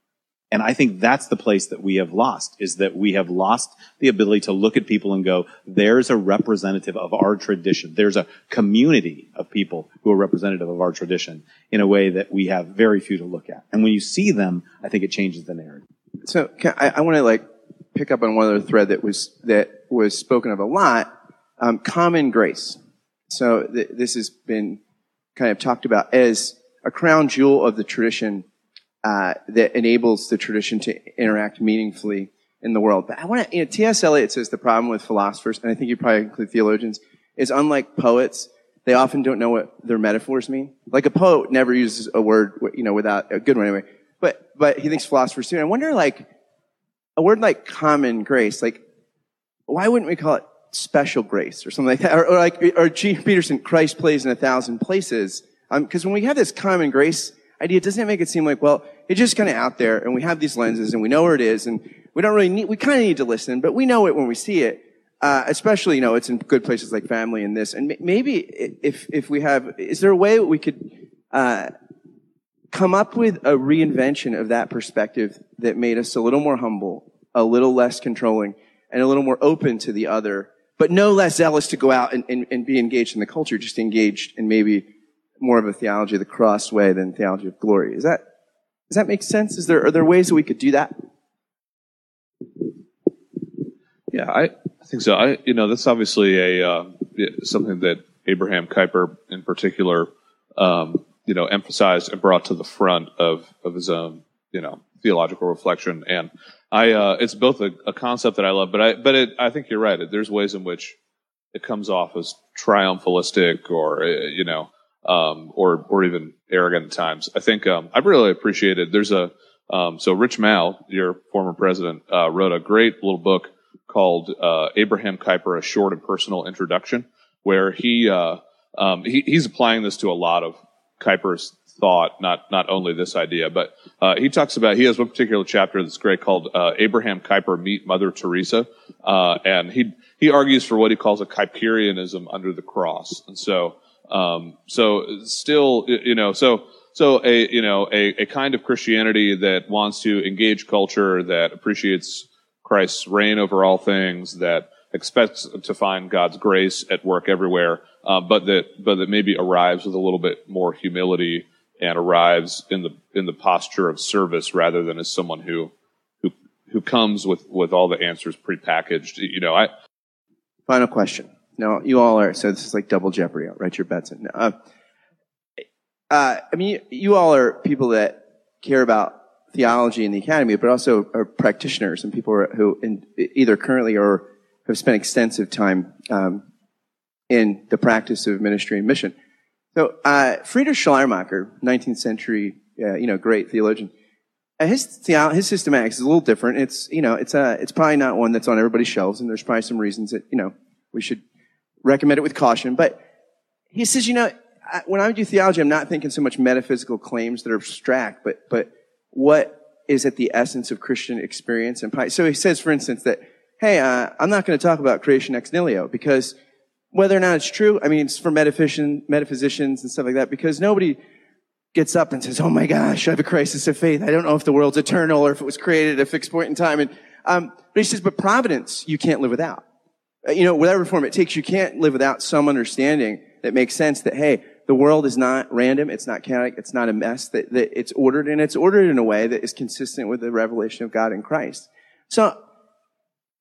And I think that's the place that we have lost, is that we have lost the ability to look at people and go, there's a representative of our tradition. There's a community of people who are representative of our tradition in a way that we have very few to look at. And when you see them, I think it changes the narrative.
So I, I want to like pick up on one other thread that was, that was spoken of a lot, um, common grace. So th- this has been kind of talked about as a crown jewel of the tradition uh, that enables the tradition to interact meaningfully in the world. But I want to, you know, T.S. Eliot says the problem with philosophers, and I think you probably include theologians, is unlike poets, they often don't know what their metaphors mean. Like a poet never uses a word, you know, without a good one anyway. But, but he thinks philosophers do. And I wonder, like, a word like common grace, like, why wouldn't we call it special grace or something like that? Or, or like, or G. Peterson, Christ plays in a thousand places. Because um, when we have this common grace idea, doesn't it make it seem like, well, it's just kind of out there and we have these lenses and we know where it is and we don't really need, we kind of need to listen, but we know it when we see it. Uh, especially, you know, it's in good places like family and this. And maybe if, if we have, is there a way we could, uh, come up with a reinvention of that perspective that made us a little more humble, a little less controlling, and a little more open to the other, but no less zealous to go out and, and, and be engaged in the culture, just engaged in maybe more of a theology of the cross way than theology of glory. Is that, does that make sense? Is there, are there ways that we could do that?
Yeah, I, I think so. I, you know, that's obviously a, uh, something that Abraham Kuyper in particular, um, you know, emphasized and brought to the front of, of his own, you know, theological reflection. And I, uh, it's both a, a, concept that I love, but I, but it, I think you're right. There's ways in which it comes off as triumphalistic or, uh, you know, um, or or even arrogant at times. I think um, I really appreciated. There's a um, so Rich Mouw, your former president, uh, wrote a great little book called uh, Abraham Kuyper: A Short and Personal Introduction, where he, uh, um, he he's applying this to a lot of Kuyper's thought, not not only this idea, but uh, he talks about he has one particular chapter that's great called uh, Abraham Kuyper Meet Mother Teresa, uh, and he he argues for what he calls a Kuyperianism under the cross, and so um, so still, you know, so so a you know a, a kind of Christianity that wants to engage culture, that appreciates Christ's reign over all things, that expects to find God's grace at work everywhere, uh, but that but that maybe arrives with a little bit more humility and arrives in the in the posture of service rather than as someone who who who comes with with all the answers prepackaged. You know, I.
Final question. No, you all are. So this is like double jeopardy. I'll write your bets in. Uh, uh, I mean, you, all are people that care about theology in the academy, but also are practitioners and people who, in, either currently or have spent extensive time um, in the practice of ministry and mission. So uh, Friedrich Schleiermacher, 19th century, uh, you know, great theologian. Uh, his theo- his systematics is a little different. It's you know, it's uh, it's probably not one that's on everybody's shelves, and there's probably some reasons that you know we should recommend it with caution. But he says, you know, when I do theology, I'm not thinking so much metaphysical claims that are abstract, but but what is at the essence of Christian experience and piety. So he says, for instance, that hey, uh, I'm not going to talk about creation ex nihilo because whether or not it's true, I mean, it's for metaphysicians, metaphysicians and stuff like that, because nobody gets up and says, "Oh my gosh, I have a crisis of faith. I don't know if the world's eternal or if it was created at a fixed point in time." And um, but he says, "But providence, you can't live without. Uh, you know, whatever form it takes, you can't live without some understanding that makes sense. That hey, the world is not random. It's not chaotic. It's not a mess. That, that it's ordered, and it's ordered in a way that is consistent with the revelation of God in Christ. So,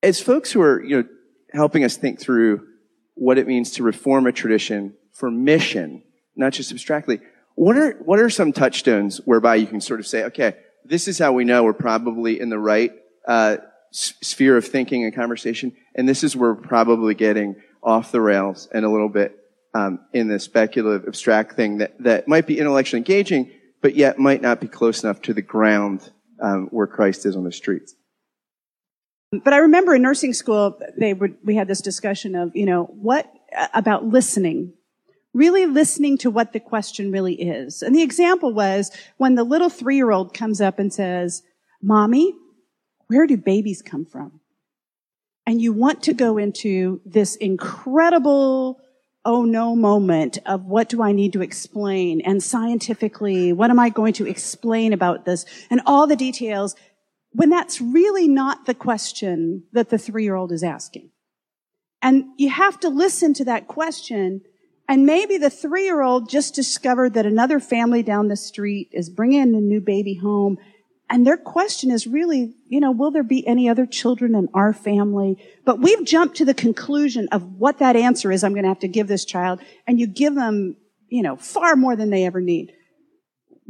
as folks who are you know helping us think through what it means to reform a tradition for mission, not just abstractly. What are, what are some touchstones whereby you can sort of say, okay, this is how we know we're probably in the right uh, sphere of thinking and conversation, and this is where we're probably getting off the rails and a little bit um, in the speculative, abstract thing that, that might be intellectually engaging, but yet might not be close enough to the ground um, where Christ is on the streets.
But I remember in nursing school, they would, we had this discussion of, you know, what about listening? Really listening to what the question really is. And the example was when the little three-year-old comes up and says, Mommy, where do babies come from? And you want to go into this incredible, oh no moment of what do I need to explain and scientifically, what am I going to explain about this and all the details when that's really not the question that the three year old is asking. And you have to listen to that question. And maybe the three year old just discovered that another family down the street is bringing a new baby home. And their question is really, you know, will there be any other children in our family? But we've jumped to the conclusion of what that answer is I'm going to have to give this child. And you give them, you know, far more than they ever need.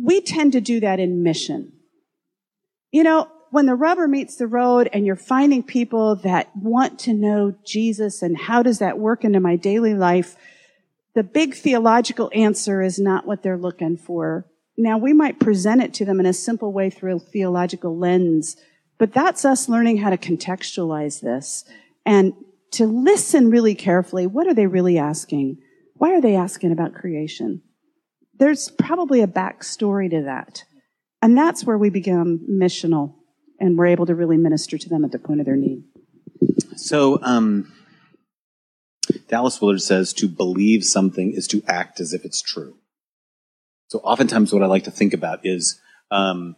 We tend to do that in mission. You know, when the rubber meets the road and you're finding people that want to know Jesus and how does that work into my daily life, the big theological answer is not what they're looking for. Now we might present it to them in a simple way through a theological lens, but that's us learning how to contextualize this and to listen really carefully. What are they really asking? Why are they asking about creation? There's probably a backstory to that. And that's where we become missional and we're able to really minister to them at the point of their need.
So, um, Dallas Willard says to believe something is to act as if it's true. So, oftentimes, what I like to think about is um,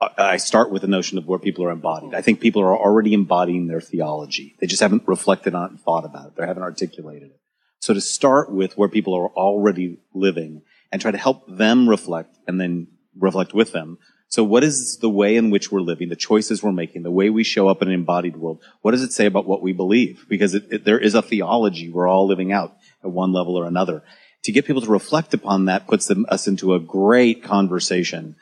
I start with the notion of where people are embodied. I think people are already embodying their theology. They just haven't reflected on it and thought about it. They haven't articulated it. So, to start with where people are already living and try to help them reflect and then reflect with them so what is the way in which we're living, the choices we're making, the way we show up in an embodied world? What does it say about what we believe? Because it, it, there is a theology we're all living out at one level or another. To get people to reflect upon that puts them, us into a great conversation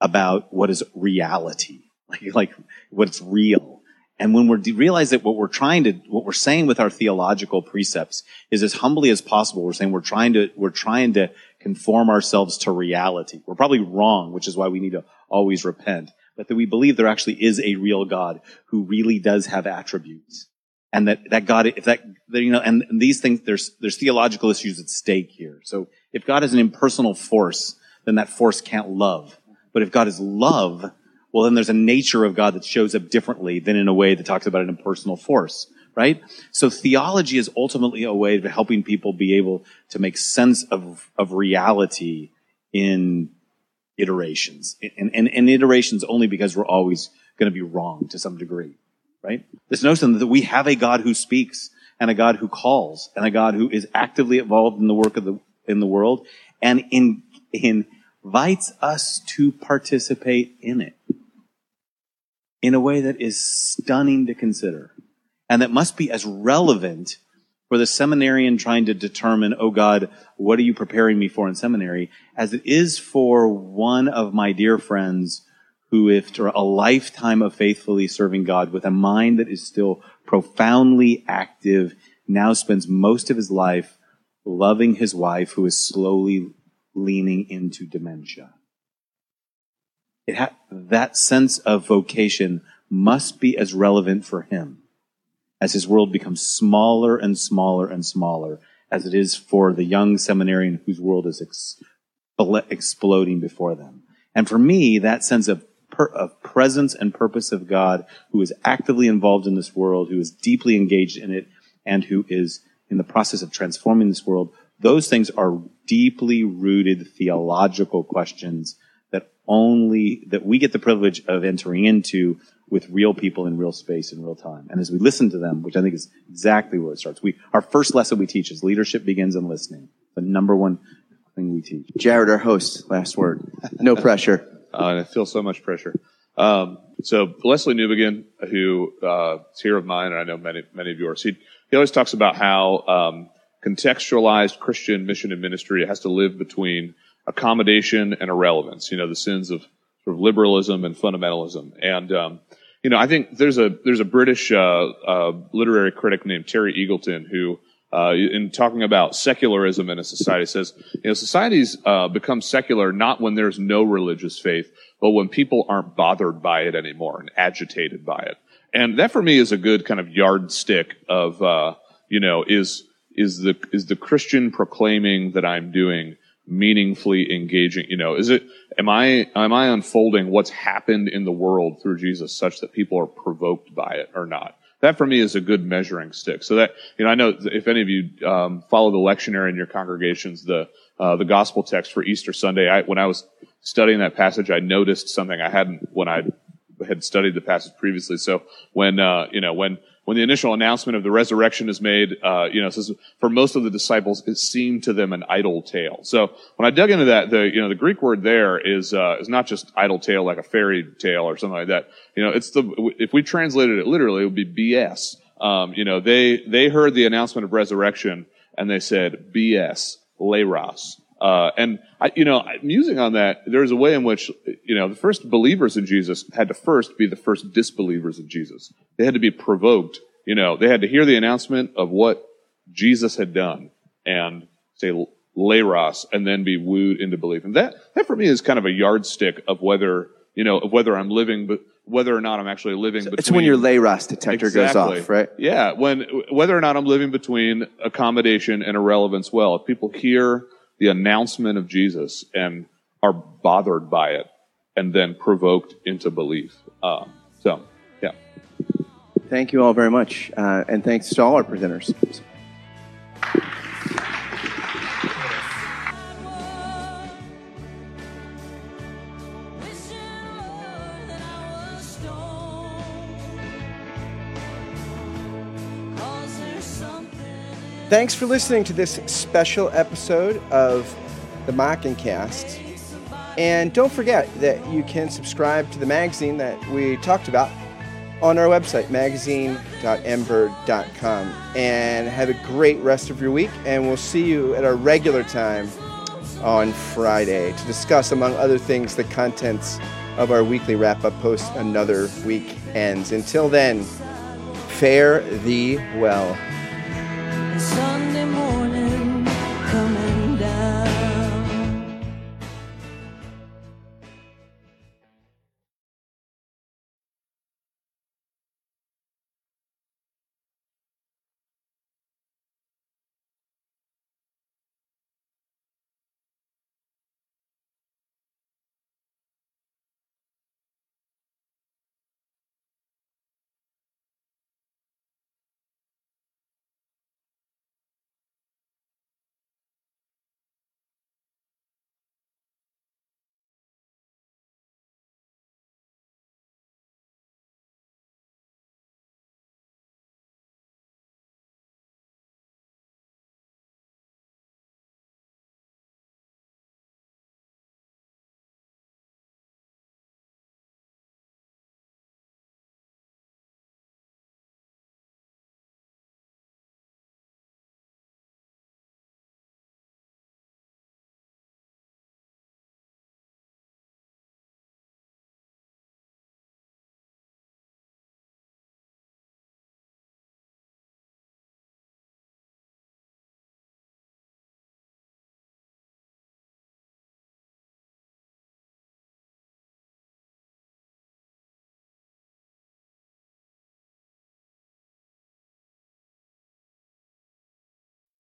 about what is reality, like, like what's real. And when we realize that what we're trying to, what we're saying with our theological precepts is as humbly as possible, we're saying we're trying to, we're trying to conform ourselves to reality. We're probably wrong, which is why we need to always repent. But that we believe there actually is a real God who really does have attributes. And that, that God, if that, you know, and, and these things, there's, there's theological issues at stake here. So if God is an impersonal force, then that force can't love. But if God is love, well, then there's a nature of God that shows up differently than in a way that talks about an impersonal force right? So theology is ultimately a way of helping people be able to make sense of, of reality in iterations. And, and, and iterations only because we're always going to be wrong to some degree, right? This notion that we have a God who speaks and a God who calls and a God who is actively involved in the work of the, in the world and in, invites us to participate in it in a way that is stunning to consider and that must be as relevant for the seminarian trying to determine, oh God, what are you preparing me for in seminary, as it is for one of my dear friends who, after a lifetime of faithfully serving God with a mind that is still profoundly active, now spends most of his life loving his wife who is slowly leaning into dementia. It ha- that sense of vocation must be as relevant for him as his world becomes smaller and smaller and smaller as it is for the young seminarian whose world is ex- exploding before them. And for me, that sense of, of presence and purpose of God who is actively involved in this world, who is deeply engaged in it, and who is in the process of transforming this world, those things are deeply rooted theological questions that only, that we get the privilege of entering into with real people in real space in real time. And as we listen to them, which I think is exactly where it starts, we, our first lesson we teach is leadership begins in listening. The number one thing we teach.
Jared, our host, last word. No pressure.
Uh, and I feel so much pressure. Um, so Lesslie Newbigin, who uh, is here of mine, and I know many many of yours, he he always talks about how um, contextualized Christian mission and ministry has to live between accommodation and irrelevance. You know, the sins of sort of liberalism and fundamentalism. And um, you know, I think there's a there's a British uh, uh, literary critic named Terry Eagleton who, uh, in talking about secularism in a society, says you know societies uh, become secular not when there's no religious faith, but when people aren't bothered by it anymore and agitated by it. And that for me is a good kind of yardstick of uh, you know is is the is the Christian proclaiming that I'm doing meaningfully engaging you know is it am i am i unfolding what's happened in the world through jesus such that people are provoked by it or not that for me is a good measuring stick. So that you know i know if any of you um, follow the lectionary in your congregations the uh, the gospel text for easter sunday I, when i was studying that passage i noticed something i hadn't when i had studied the passage previously. So when uh, you know when when the initial announcement of the resurrection is made, uh, you know, says for most of the disciples, it seemed to them an idle tale. So when I dug into that, the you know the Greek word there is uh, is not just idle tale like a fairy tale or something like that. You know, it's the if we translated it literally, it would be BS. Um, you know, they they heard the announcement of resurrection and they said BS, leiros. Uh, and I, you know, musing on that, there's a way in which, you know, the first believers in Jesus had to first be the first disbelievers in Jesus. They had to be provoked. You know, they had to hear the announcement of what Jesus had done and say leiros and then be wooed into belief. And that, that for me is kind of a yardstick of whether, you know, of whether I'm living, but whether or not I'm actually living.
Between, it's when your leiros detector exactly. goes off, right?
Yeah, when whether or not I'm living between accommodation and irrelevance. Well, if people hear the announcement of Jesus and are bothered by it and then provoked into belief. Uh, so, yeah.
Thank you all very much. Uh, and thanks to all our presenters. Thanks for listening to this special episode of the Cast. And don't forget that you can subscribe to the magazine that we talked about on our website, magazine.mbird.com. And have a great rest of your week. And we'll see you at our regular time on Friday to discuss, among other things, the contents of our weekly wrap up post Another Week Ends. Until then, fare thee well.